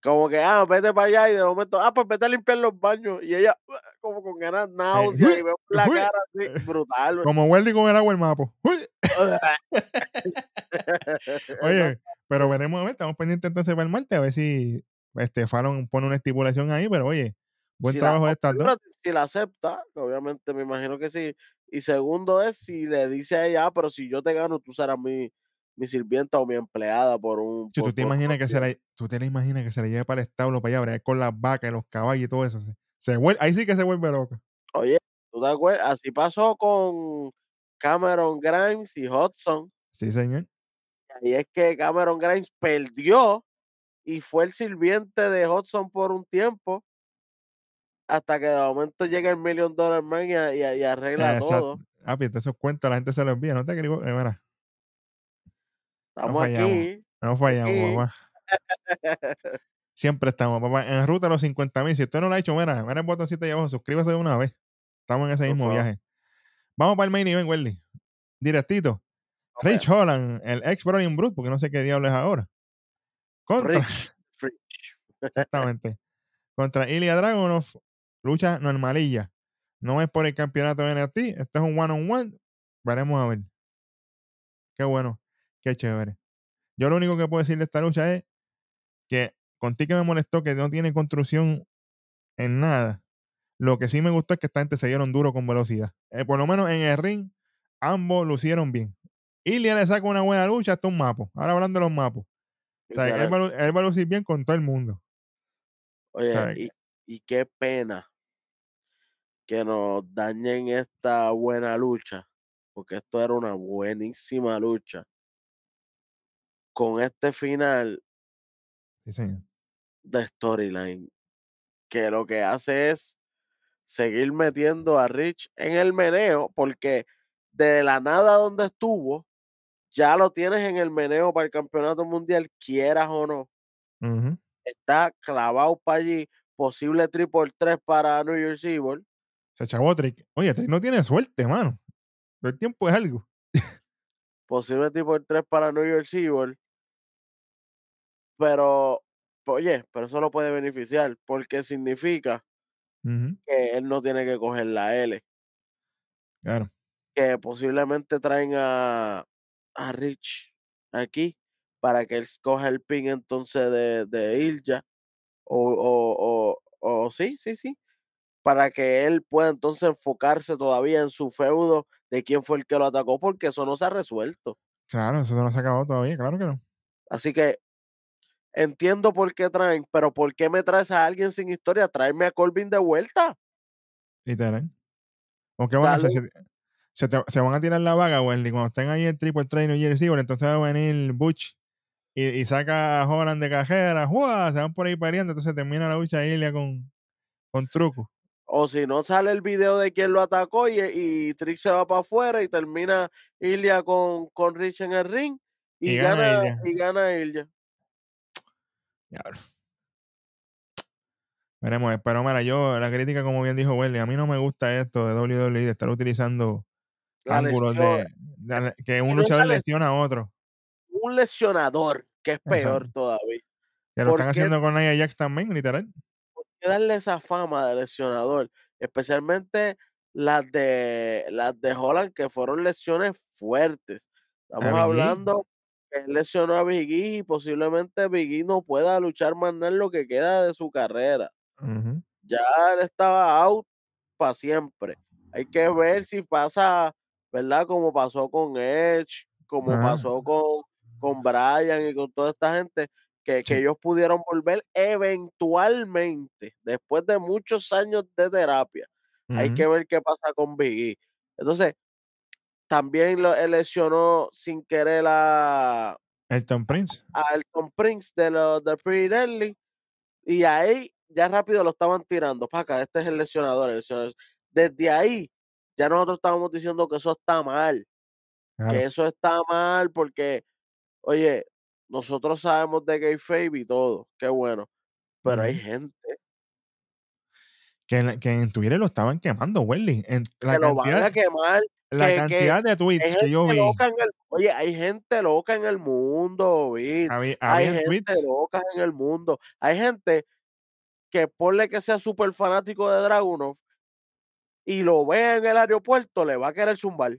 Como que, ah, vete para allá y de momento, ah, pues vete a limpiar los baños. Y ella, uh, como con ganas náuseas y veo la cara así, brutal. Como Wendy con el agua el mapo. Oye, pero veremos a ver, estamos pendientes entonces para el martes a ver si este Fallon pone una estipulación ahí, pero oye, buen Si trabajo de estas dos. Si la acepta, obviamente me imagino que sí. Y segundo es si le dice a ella, ah, pero si yo te gano, tú serás mi, mi sirvienta o mi empleada por un. Si por- tú te imaginas que se días". la, tú te la imaginas que se le lleve para el establo para allá, bregar con las vacas, los caballos y todo eso. Se, se vuelve, ahí sí que se vuelve loca. Oye, ¿tú te acuerdas? Así pasó con Cameron Grimes y Hudson. Sí, señor. Y es que Cameron Grimes perdió y fue el sirviente de Hudson por un tiempo. Hasta que de momento llega el Million Dollar Man y, y y arregla todo. Ah, pues, esos cuentos la gente se los envía, no te creo. Eh, mira, Estamos fallamos. aquí. no fallamos, Aquí. papá. Siempre estamos, papá. En ruta a los 50 mil. Si usted no lo ha hecho, mira, mira el botoncito ahí abajo, suscríbase de una vez. Estamos en ese Por mismo favor. viaje. Vamos para el main event, Welly. Directito. Rich Holland, el ex Brian Bruce, porque no sé qué diablo es ahora. Contra, Rich. Rich. exactamente. Contra Ilya Dragunov, lucha normalilla. No es por el campeonato de NXT, este es un one-on-one. Veremos a ver. Qué bueno, qué chévere. Yo lo único que puedo decir de esta lucha es que contigo que me molestó que no tiene construcción en nada. Lo que sí me gustó es que esta gente se dieron duro con velocidad. Eh, por lo menos en el ring, ambos lucieron bien. Ilya le saca una buena lucha hasta un mapo. Ahora hablando de los mapos. O sea, él va, él va a lucir bien con todo el mundo. Oye, y, y qué pena que nos dañen esta buena lucha, porque esto era una buenísima lucha. Con este final Sí, señor. de storyline, que lo que hace es seguir metiendo a Rich en el meneo, porque de la nada donde estuvo, ya lo tienes en el meneo para el campeonato mundial, quieras o no. Está clavado para allí, posible triple 3 para New York Evil. Se chavó Trick. Oye, Trick no tiene suerte, mano. El tiempo es algo. posible triple 3 para New York Evil. Pero, oye, pero eso lo puede beneficiar, porque significa que él no tiene que coger la L. Claro. que posiblemente traen a, a Rich aquí para que él coja el pin entonces de, de Ilja. O, o, o, o sí, sí, sí. Para que él pueda entonces enfocarse todavía en su feudo de quién fue el que lo atacó, porque eso no se ha resuelto. Claro, eso no se ha acabado todavía, claro que no. Así que entiendo por qué traen, pero ¿por qué me traes a alguien sin historia? Traerme a Corbin de vuelta. Literal. ¿O qué van a hacer? Se, se te- se van a tirar la vaga, Wendy, cuando estén ahí el triple train New Jersey, bueno, entonces va a venir Butch y, y saca a Holland de cajera, ¡juá! se van por ahí peleando, entonces termina la lucha Ilya con, con truco. O si no sale el video de quién lo atacó y, y Trick se va para afuera y termina Ilya con, con Rich en el ring y, Y gana gana, Ilya. y gana Veremos, pero mira, yo, la crítica, como bien dijo Welly, a mí no me gusta esto de WWE, de estar utilizando La ángulos lesión, de, de- que un luchador les- lesiona a otro. un lesionador, que es peor Exacto. todavía. Que lo ¿Por están qué? haciendo con Nia Jax también, literal. ¿Por qué darle esa fama de lesionador? Especialmente las de las de Holland, que fueron lesiones fuertes. Estamos hablando él lesionó a Biggie y posiblemente Biggie no pueda luchar más nada en lo que queda de su carrera. Ya él estaba out para siempre. Hay que ver si pasa, ¿verdad? Como pasó con Edge, como pasó con, con Brian y con toda esta gente, que, que Sí. ellos pudieron volver eventualmente, después de muchos años de terapia. Hay que ver qué pasa con Biggie. Entonces, también lo, lesionó sin querer a, Elton Prince. a Elton Prince de los de Pretty Deadly, y ahí ya rápido lo estaban tirando para acá. Este es el lesionador, el lesionador. Desde ahí, ya nosotros estábamos diciendo que eso está mal, Claro. que eso está mal porque, oye, nosotros sabemos de Kayfabe y todo, qué bueno, pero hay gente Que, en- que en Twitter lo estaban quemando, Welly. En la que lo van a quemar, la que, que cantidad de hay tweets que yo vi. el, oye, hay gente loca en el mundo. Había, Hay habían gente tweets. loca en el mundo. Hay gente que ponle que sea súper fanático de Dragunov y lo ve en el aeropuerto, le va a querer zumbar.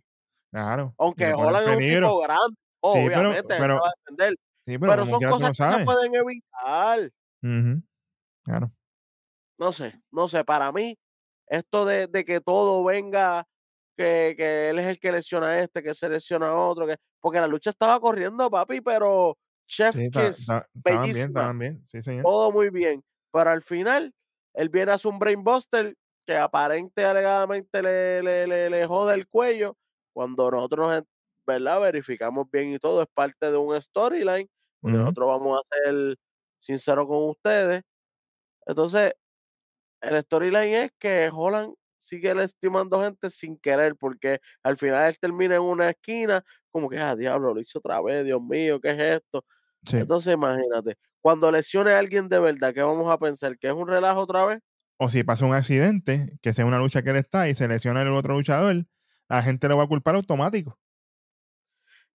Claro. Aunque Holland es un tipo grande, Sí, pero, obviamente, él se pero, va a defender. sí, pero Pero son cosas no que se sabes. pueden evitar. Ujú. Claro. No sé, no sé, para mí, esto de, de que todo venga, que, que él es el que lesiona a este, que se lesiona a otro, que, porque la lucha estaba corriendo, papi, pero Chef Sí, ta- Kiss, ta- estaban bien, bellísima, estaban bien. Sí, señor. todo muy bien. Pero al final, él viene a hacer un brainbuster que aparente alegadamente le, le, le, le jode el cuello. Cuando nosotros, nos ¿verdad? Verificamos bien y todo, es parte de un storyline, nosotros vamos a ser sinceros con ustedes. Entonces, el storyline es que Holland sigue lastimando gente sin querer, porque al final él termina en una esquina, como que, ah, diablo, lo hizo otra vez, Dios mío, ¿qué es esto? Sí. Entonces, imagínate, cuando lesione a alguien de verdad, ¿qué vamos a pensar? ¿Que es un relajo otra vez? O si pasa un accidente, que sea una lucha que él está y se lesiona el otro luchador, la gente lo va a culpar automático.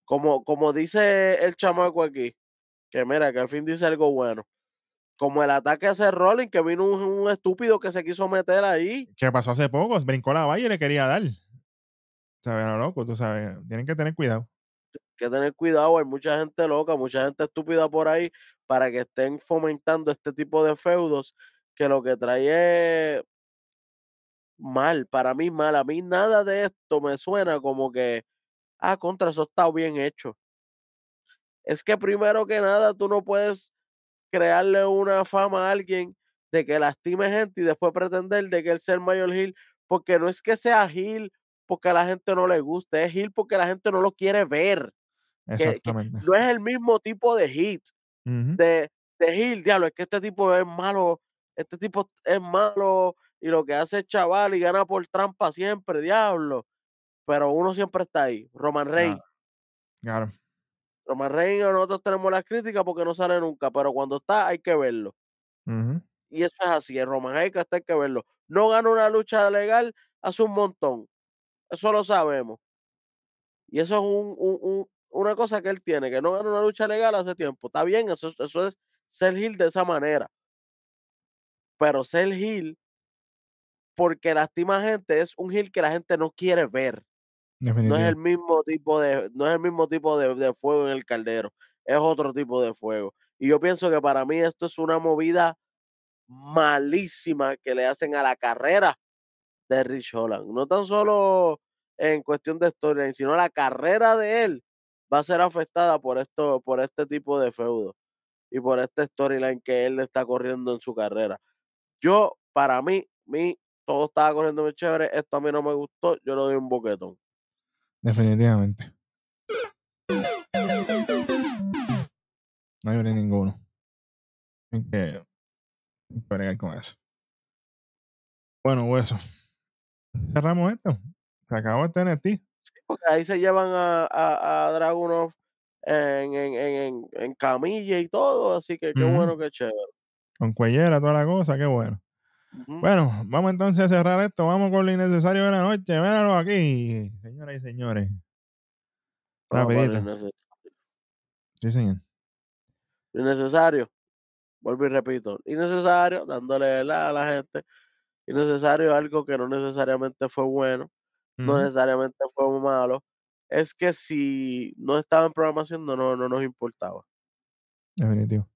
Como, como dice el chamaco aquí, que mira, que al fin dice algo bueno. Como el ataque a ese Rolling, que vino un, un estúpido que se quiso meter ahí. Que pasó hace poco, brincó la valla y le quería dar. ¿Sabes? Lo loco, tú sabes. Tienen que tener cuidado. que tener cuidado, hay mucha gente loca, mucha gente estúpida por ahí para que estén fomentando este tipo de feudos que lo que trae es mal, para mí mal, a mí nada de esto me suena como que, ah, contra eso está bien hecho. Es que primero que nada, tú no puedes crearle una fama a alguien de que lastime gente y después pretender de que él sea el mayor heel, porque no es que sea heel porque a la gente no le guste, es heel porque la gente no lo quiere ver. Que, no es el mismo tipo de hit de, de heel, diablo, es que este tipo es malo, este tipo es malo y lo que hace es chaval y gana por trampa siempre, diablo. Pero uno siempre está ahí. Roman Reigns. Claro. Roman Reigns nosotros tenemos las críticas porque no sale nunca, pero cuando está hay que verlo. Y eso es así, el Roman Reigns hasta hay que verlo. No gana una lucha legal hace un montón. Eso lo sabemos. Y eso es un, un- un- una cosa que él tiene, que no gana una lucha legal hace tiempo. Está bien, eso, es- eso es ser heel de esa manera. Pero ser heel porque lastima gente es un heel que la gente no quiere ver. No es el mismo tipo de, no es el mismo tipo de, de fuego en el caldero. Es otro tipo de fuego. Y yo pienso que para mí esto es una movida malísima que le hacen a la carrera de Rich Holland. No tan solo en cuestión de storyline, sino la carrera de él va a ser afectada por esto, por este tipo de feudo y por este storyline que él está corriendo en su carrera. Yo, para mí, mi, todo estaba corriendo muy chévere. Esto a mí no me gustó. Yo le doy un boquetón. Definitivamente. No hay ninguno. Hay que, hay que bregar con eso. Bueno, hueso. Cerramos esto. Se acabó este NFT. Porque ahí se llevan a, a, a Dragunov en, en, en, en, en camilla y todo. Así que qué bueno, qué chévere. Con cuellera, toda la cosa. Qué bueno. Bueno, vamos entonces a cerrar esto. Vamos con lo innecesario de la noche. Véanlo aquí, señoras y señores. Rapidito. Sí, señor. Lo innecesario. Vuelvo y repito. Innecesario, dándole ¿verdad? a la gente. Innecesario algo que no necesariamente fue bueno. no necesariamente fue malo, es que si no estaba en programación no, no, no nos importaba. Definitivo.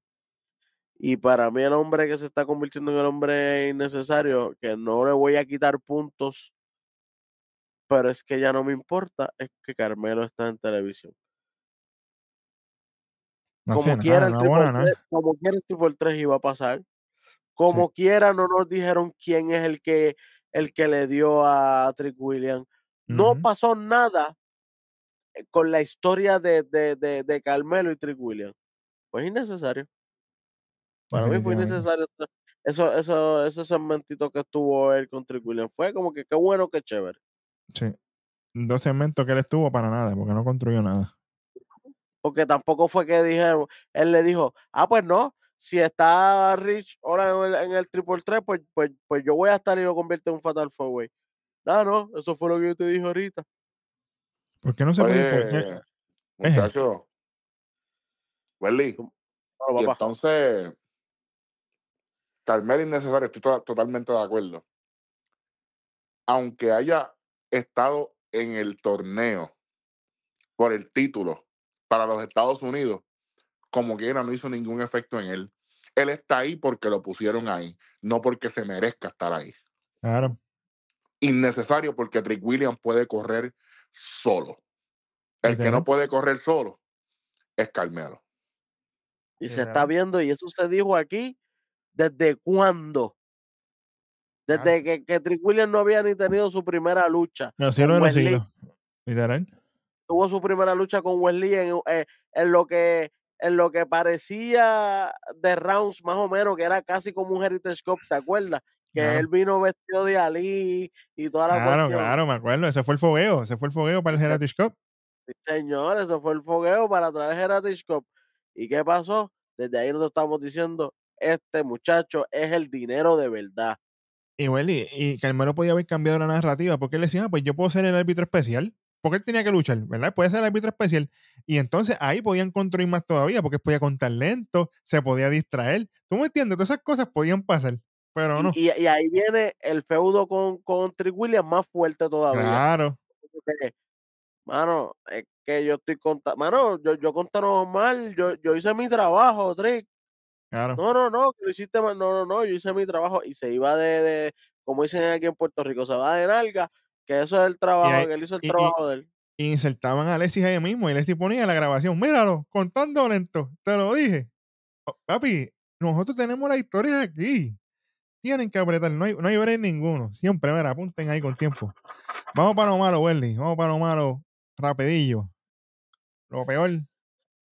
Y para mí el hombre que se está convirtiendo en el hombre innecesario, que no le voy a quitar puntos, pero es que ya no me importa, es que Carmelo está en televisión. No Como quiera, nada, el triple buena nada. 3, como quiera el triple 3 iba a pasar. Como quiera, no nos dijeron quién es el que, el que le dio a Trick Williams. No pasó nada eh, con la historia de, de, de, de Carmelo y Trick Williams. Pues innecesario. Para mí fue innecesario. Eso, eso, ese segmentito que estuvo él con Trick Williams. Fue como que qué bueno, qué chévere. Sí. Dos segmentos que él estuvo para nada, porque no construyó nada. Porque tampoco fue que dijeron, él le dijo, ah, pues no, si está Rich ahora en el, en el triple 3, pues, pues, pues yo voy a estar y lo convierte en un Fatal Four Way. No, no, eso fue lo que yo te dije ahorita. ¿Por qué no se puede? Oye, muchacho. Welly, Claro, y entonces, Carmelo innecesario, estoy to- totalmente de acuerdo. Aunque haya estado en el torneo por el título para los Estados Unidos, como quiera, no hizo ningún efecto en él. Él está ahí porque lo pusieron ahí, no porque se merezca estar ahí. Claro. Innecesario porque Trick Williams puede correr solo. El que no puede correr solo es Carmelo. Y se está viendo, y eso se dijo aquí, ¿desde cuándo? Claro. Desde que, que Trick Williams no había ni tenido su primera lucha. Con los Wesley. siglos. Literal. tuvo su primera lucha con Wesley en, eh, en lo que en lo que parecía de rounds más o menos que era casi como un Heritage Cup, ¿te acuerdas? Que Claro. él vino vestido de Ali y toda la Claro, cuestión. claro, me acuerdo. Ese fue el fogueo. Ese fue el fogueo para el Ese- Heritage Cup. Sí, Señor, eso fue el fogueo para traer Heritage Cup. ¿Y qué pasó? Desde ahí nosotros estamos diciendo, este muchacho es el dinero de verdad. Y y Carmelo podía haber cambiado la narrativa porque él decía, ah, pues yo puedo ser el árbitro especial. Porque él tenía que luchar, ¿verdad? Puede ser el árbitro especial. Y entonces ahí podían construir más todavía porque podía contar lento, se podía distraer. ¿Tú me entiendes? Todas esas cosas podían pasar, pero no. Y ahí viene el feudo con, con Trick Williams más fuerte todavía. Claro, porque, mano, es que yo estoy contando, mano, yo, yo conté normal, yo, yo hice mi trabajo, Trick. Claro. No, no, no, que lo hiciste mal, no, no, no, yo hice mi trabajo y se iba de, de como dicen aquí en Puerto Rico, se va de nalga, que eso es el trabajo, ahí- que él hizo el y- y- trabajo de él. Y insertaban a Alexis ahí mismo y Alexis ponía la grabación. Míralo, contando lento. Te lo dije. Oh, papi, nosotros tenemos la historia aquí. Tienen que apretar. No hay, no hay break ninguno. Siempre, mira, apunten ahí con tiempo. Vamos para lo malo, Welly. Vamos para lo malo rapidillo. Lo peor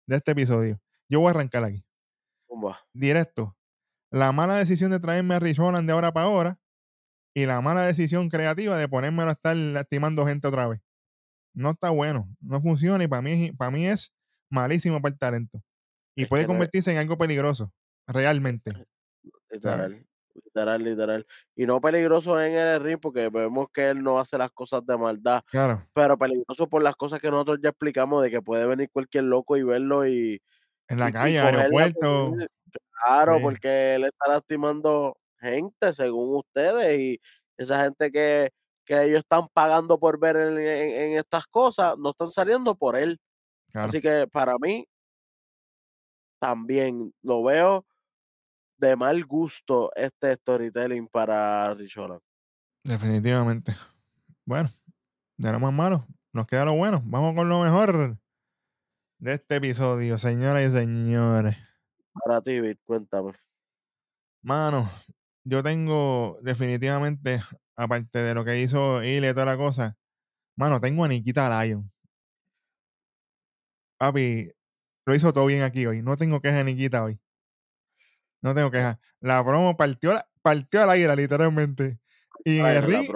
de este episodio. Yo voy a arrancar aquí. Directo. La mala decisión de traerme a Rich Holland de ahora para ahora y la mala decisión creativa de ponérmelo a estar lastimando gente otra vez. No está bueno, no funciona y para mí, para mí es malísimo para el talento. Y Es puede no convertirse en algo peligroso, realmente. Literal, literal, literal. Y no peligroso en el ring porque vemos que él no hace las cosas de maldad, Claro, pero peligroso por las cosas que nosotros ya explicamos de que puede venir cualquier loco y verlo y, en la calle, aeropuerto. Claro, Sí. porque él está lastimando gente, según ustedes, y esa gente que, que ellos están pagando por ver en, en- en estas cosas, no están saliendo por él. Claro, Así que para mí, también lo veo de mal gusto este storytelling para Rich Holland. definitivamente. Bueno, de lo más malo, nos queda lo bueno. Vamos con lo mejor de este episodio, señoras y señores. Para ti, Vic, cuéntame. Mano, yo tengo definitivamente, aparte de lo que hizo Ile y toda la cosa, mano, tengo a Nikita Lyon. Papi, lo hizo todo bien aquí hoy. No tengo queja de Nikita hoy. No tengo queja. La promo partió, la- partió al aire, literalmente. Y en, Ay, el ring,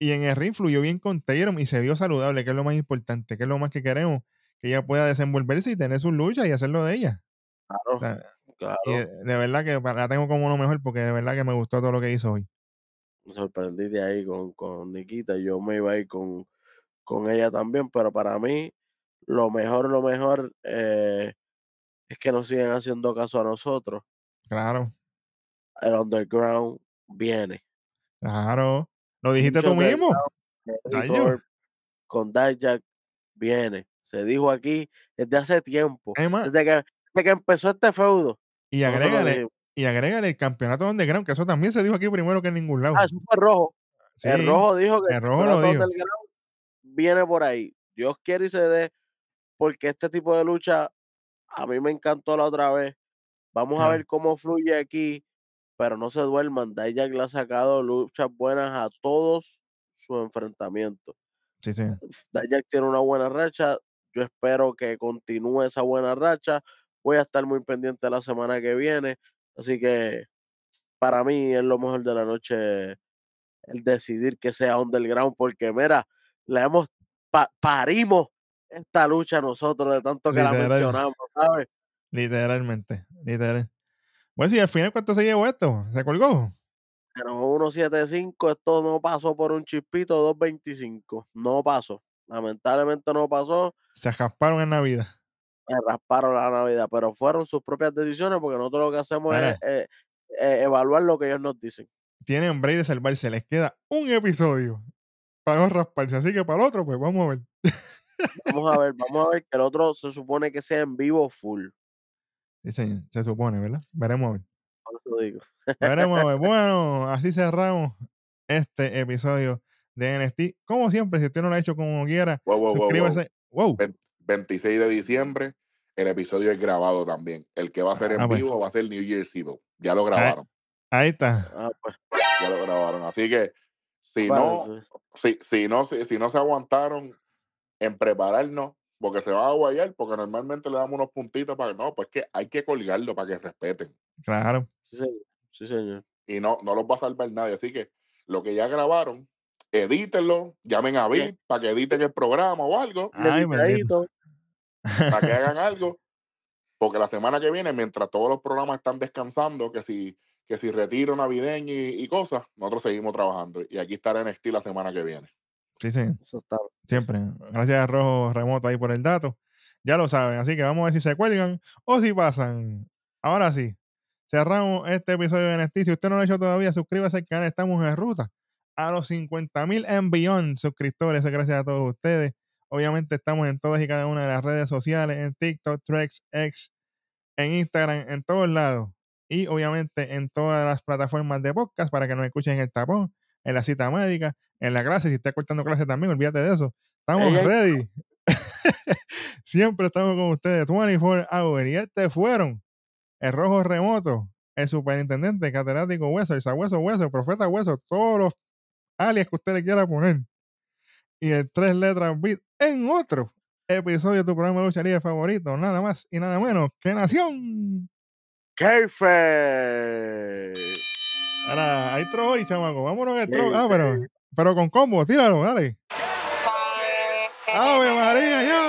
y en el ring fluyó bien con Tatum y se vio saludable, que es lo más importante, que es lo más que queremos, que ella pueda desenvolverse y tener sus luchas y hacerlo de ella. O Claro, sea, claro. y de, verdad que la tengo como lo mejor porque de verdad que me gustó todo lo que hizo hoy. Me sorprendí de ahí con, con Nikita. Yo me iba a ir con, con ella también, pero para mí, lo mejor, lo mejor eh, es que nos siguen haciendo caso a nosotros. Claro, El underground viene. claro. Lo dijiste Lucha tú mismo. con Dijak viene. Se dijo aquí desde hace tiempo. Es más, Desde que, desde que empezó este feudo. y agrégale, y agrégale el campeonato underground, que eso también se dijo aquí primero que en ningún lado. Ah, eso fue rojo. Sí, El rojo dijo que el rojo lo campeonato dijo. viene por ahí. Dios quiere y se dé, porque este tipo de lucha a mí me encantó la otra vez. Vamos a ver cómo fluye aquí, pero no se duerman. Dijak le ha sacado luchas buenas a todos sus enfrentamientos. Sí, sí. Dijak tiene una buena racha. Yo espero que continúe esa buena racha. Voy a estar muy pendiente la semana que viene. Así que para mí es lo mejor de la noche el decidir que sea underground, porque mira, le hemos pa- parimos esta lucha nosotros de tanto que la mencionamos, ¿sabes? Literalmente. Literal. Bueno, si al final cuánto se llevó esto, se colgó. Pero 1.75, esto no pasó por un chispito 2.25. No pasó. Lamentablemente no pasó. Se rasparon en Navidad. Me rasparon la Navidad, pero fueron sus propias decisiones porque nosotros lo que hacemos es eh, eh, evaluar lo que ellos nos dicen. Tienen break de salvarse. Les queda un episodio para no rasparse. Así que para el otro, pues vamos a ver. Vamos a ver, vamos a ver que el otro se supone que sea en vivo full. Dicen, se supone, ¿verdad? Veremos a ver. Digo. Veremos a ver. Bueno, así cerramos este episodio de NXT. Como siempre, si usted no lo ha hecho como quiera, Wow, wow, wow, wow. suscríbase. Wow. Ven- 26 de diciembre, el episodio es grabado también. El que va a ser en Ah, pues. vivo va a ser New Year's Eve. Ya lo grabaron, Ahí está. Ah, pues, ya lo grabaron. Así que si no, si, si no, si, si no se aguantaron en prepararnos, porque se va a guayar, porque normalmente le damos unos puntitos para que no, pues que hay que colgarlo para que respeten. Claro. Sí, señor. Sí, señor. Y no, no los va a salvar nadie. Así que lo que ya grabaron, edítenlo, llamen a. Vic para que editen el programa o algo, Ay. Editadito. para que hagan algo. Porque la semana que viene, mientras todos los programas están descansando, que si, que si retiro navideño y, y cosas, nosotros seguimos trabajando. Y aquí estará NXT la semana que viene. Sí, sí. Eso está. Siempre. Gracias a Rojo Remoto ahí por el dato. Ya lo saben. Así que vamos a ver si se cuelgan o si pasan. Ahora sí. Cerramos este episodio de NXT. Si usted no lo ha hecho todavía, suscríbase al canal. Estamos en ruta a los 50 mil and beyond suscriptores. Gracias a todos ustedes. Obviamente estamos en todas y cada una de las redes sociales, en TikTok, Trex, X, en Instagram, en todos lados. Y obviamente en todas las plataformas de podcast para que nos escuchen en el tapón. en la cita médica, en la clase, si está cortando clase también, olvídate de eso. Estamos ready. Siempre estamos con ustedes, 24 hours. Y este fueron el rojo remoto, el superintendente, catedrático Hueso, el sabueso Hueso, el profeta Hueso, todos los alias que usted le quiera poner. Y el tres letras beat en otro episodio de tu programa de lucha libre favorito, nada más y nada menos que Nación. Kayfabe. Ahora, hay tro hoy, chamaco. Vámonos el tro. Sí, Ah, pero, pero con combo, tíralo, dale. ¡Ave María, ya!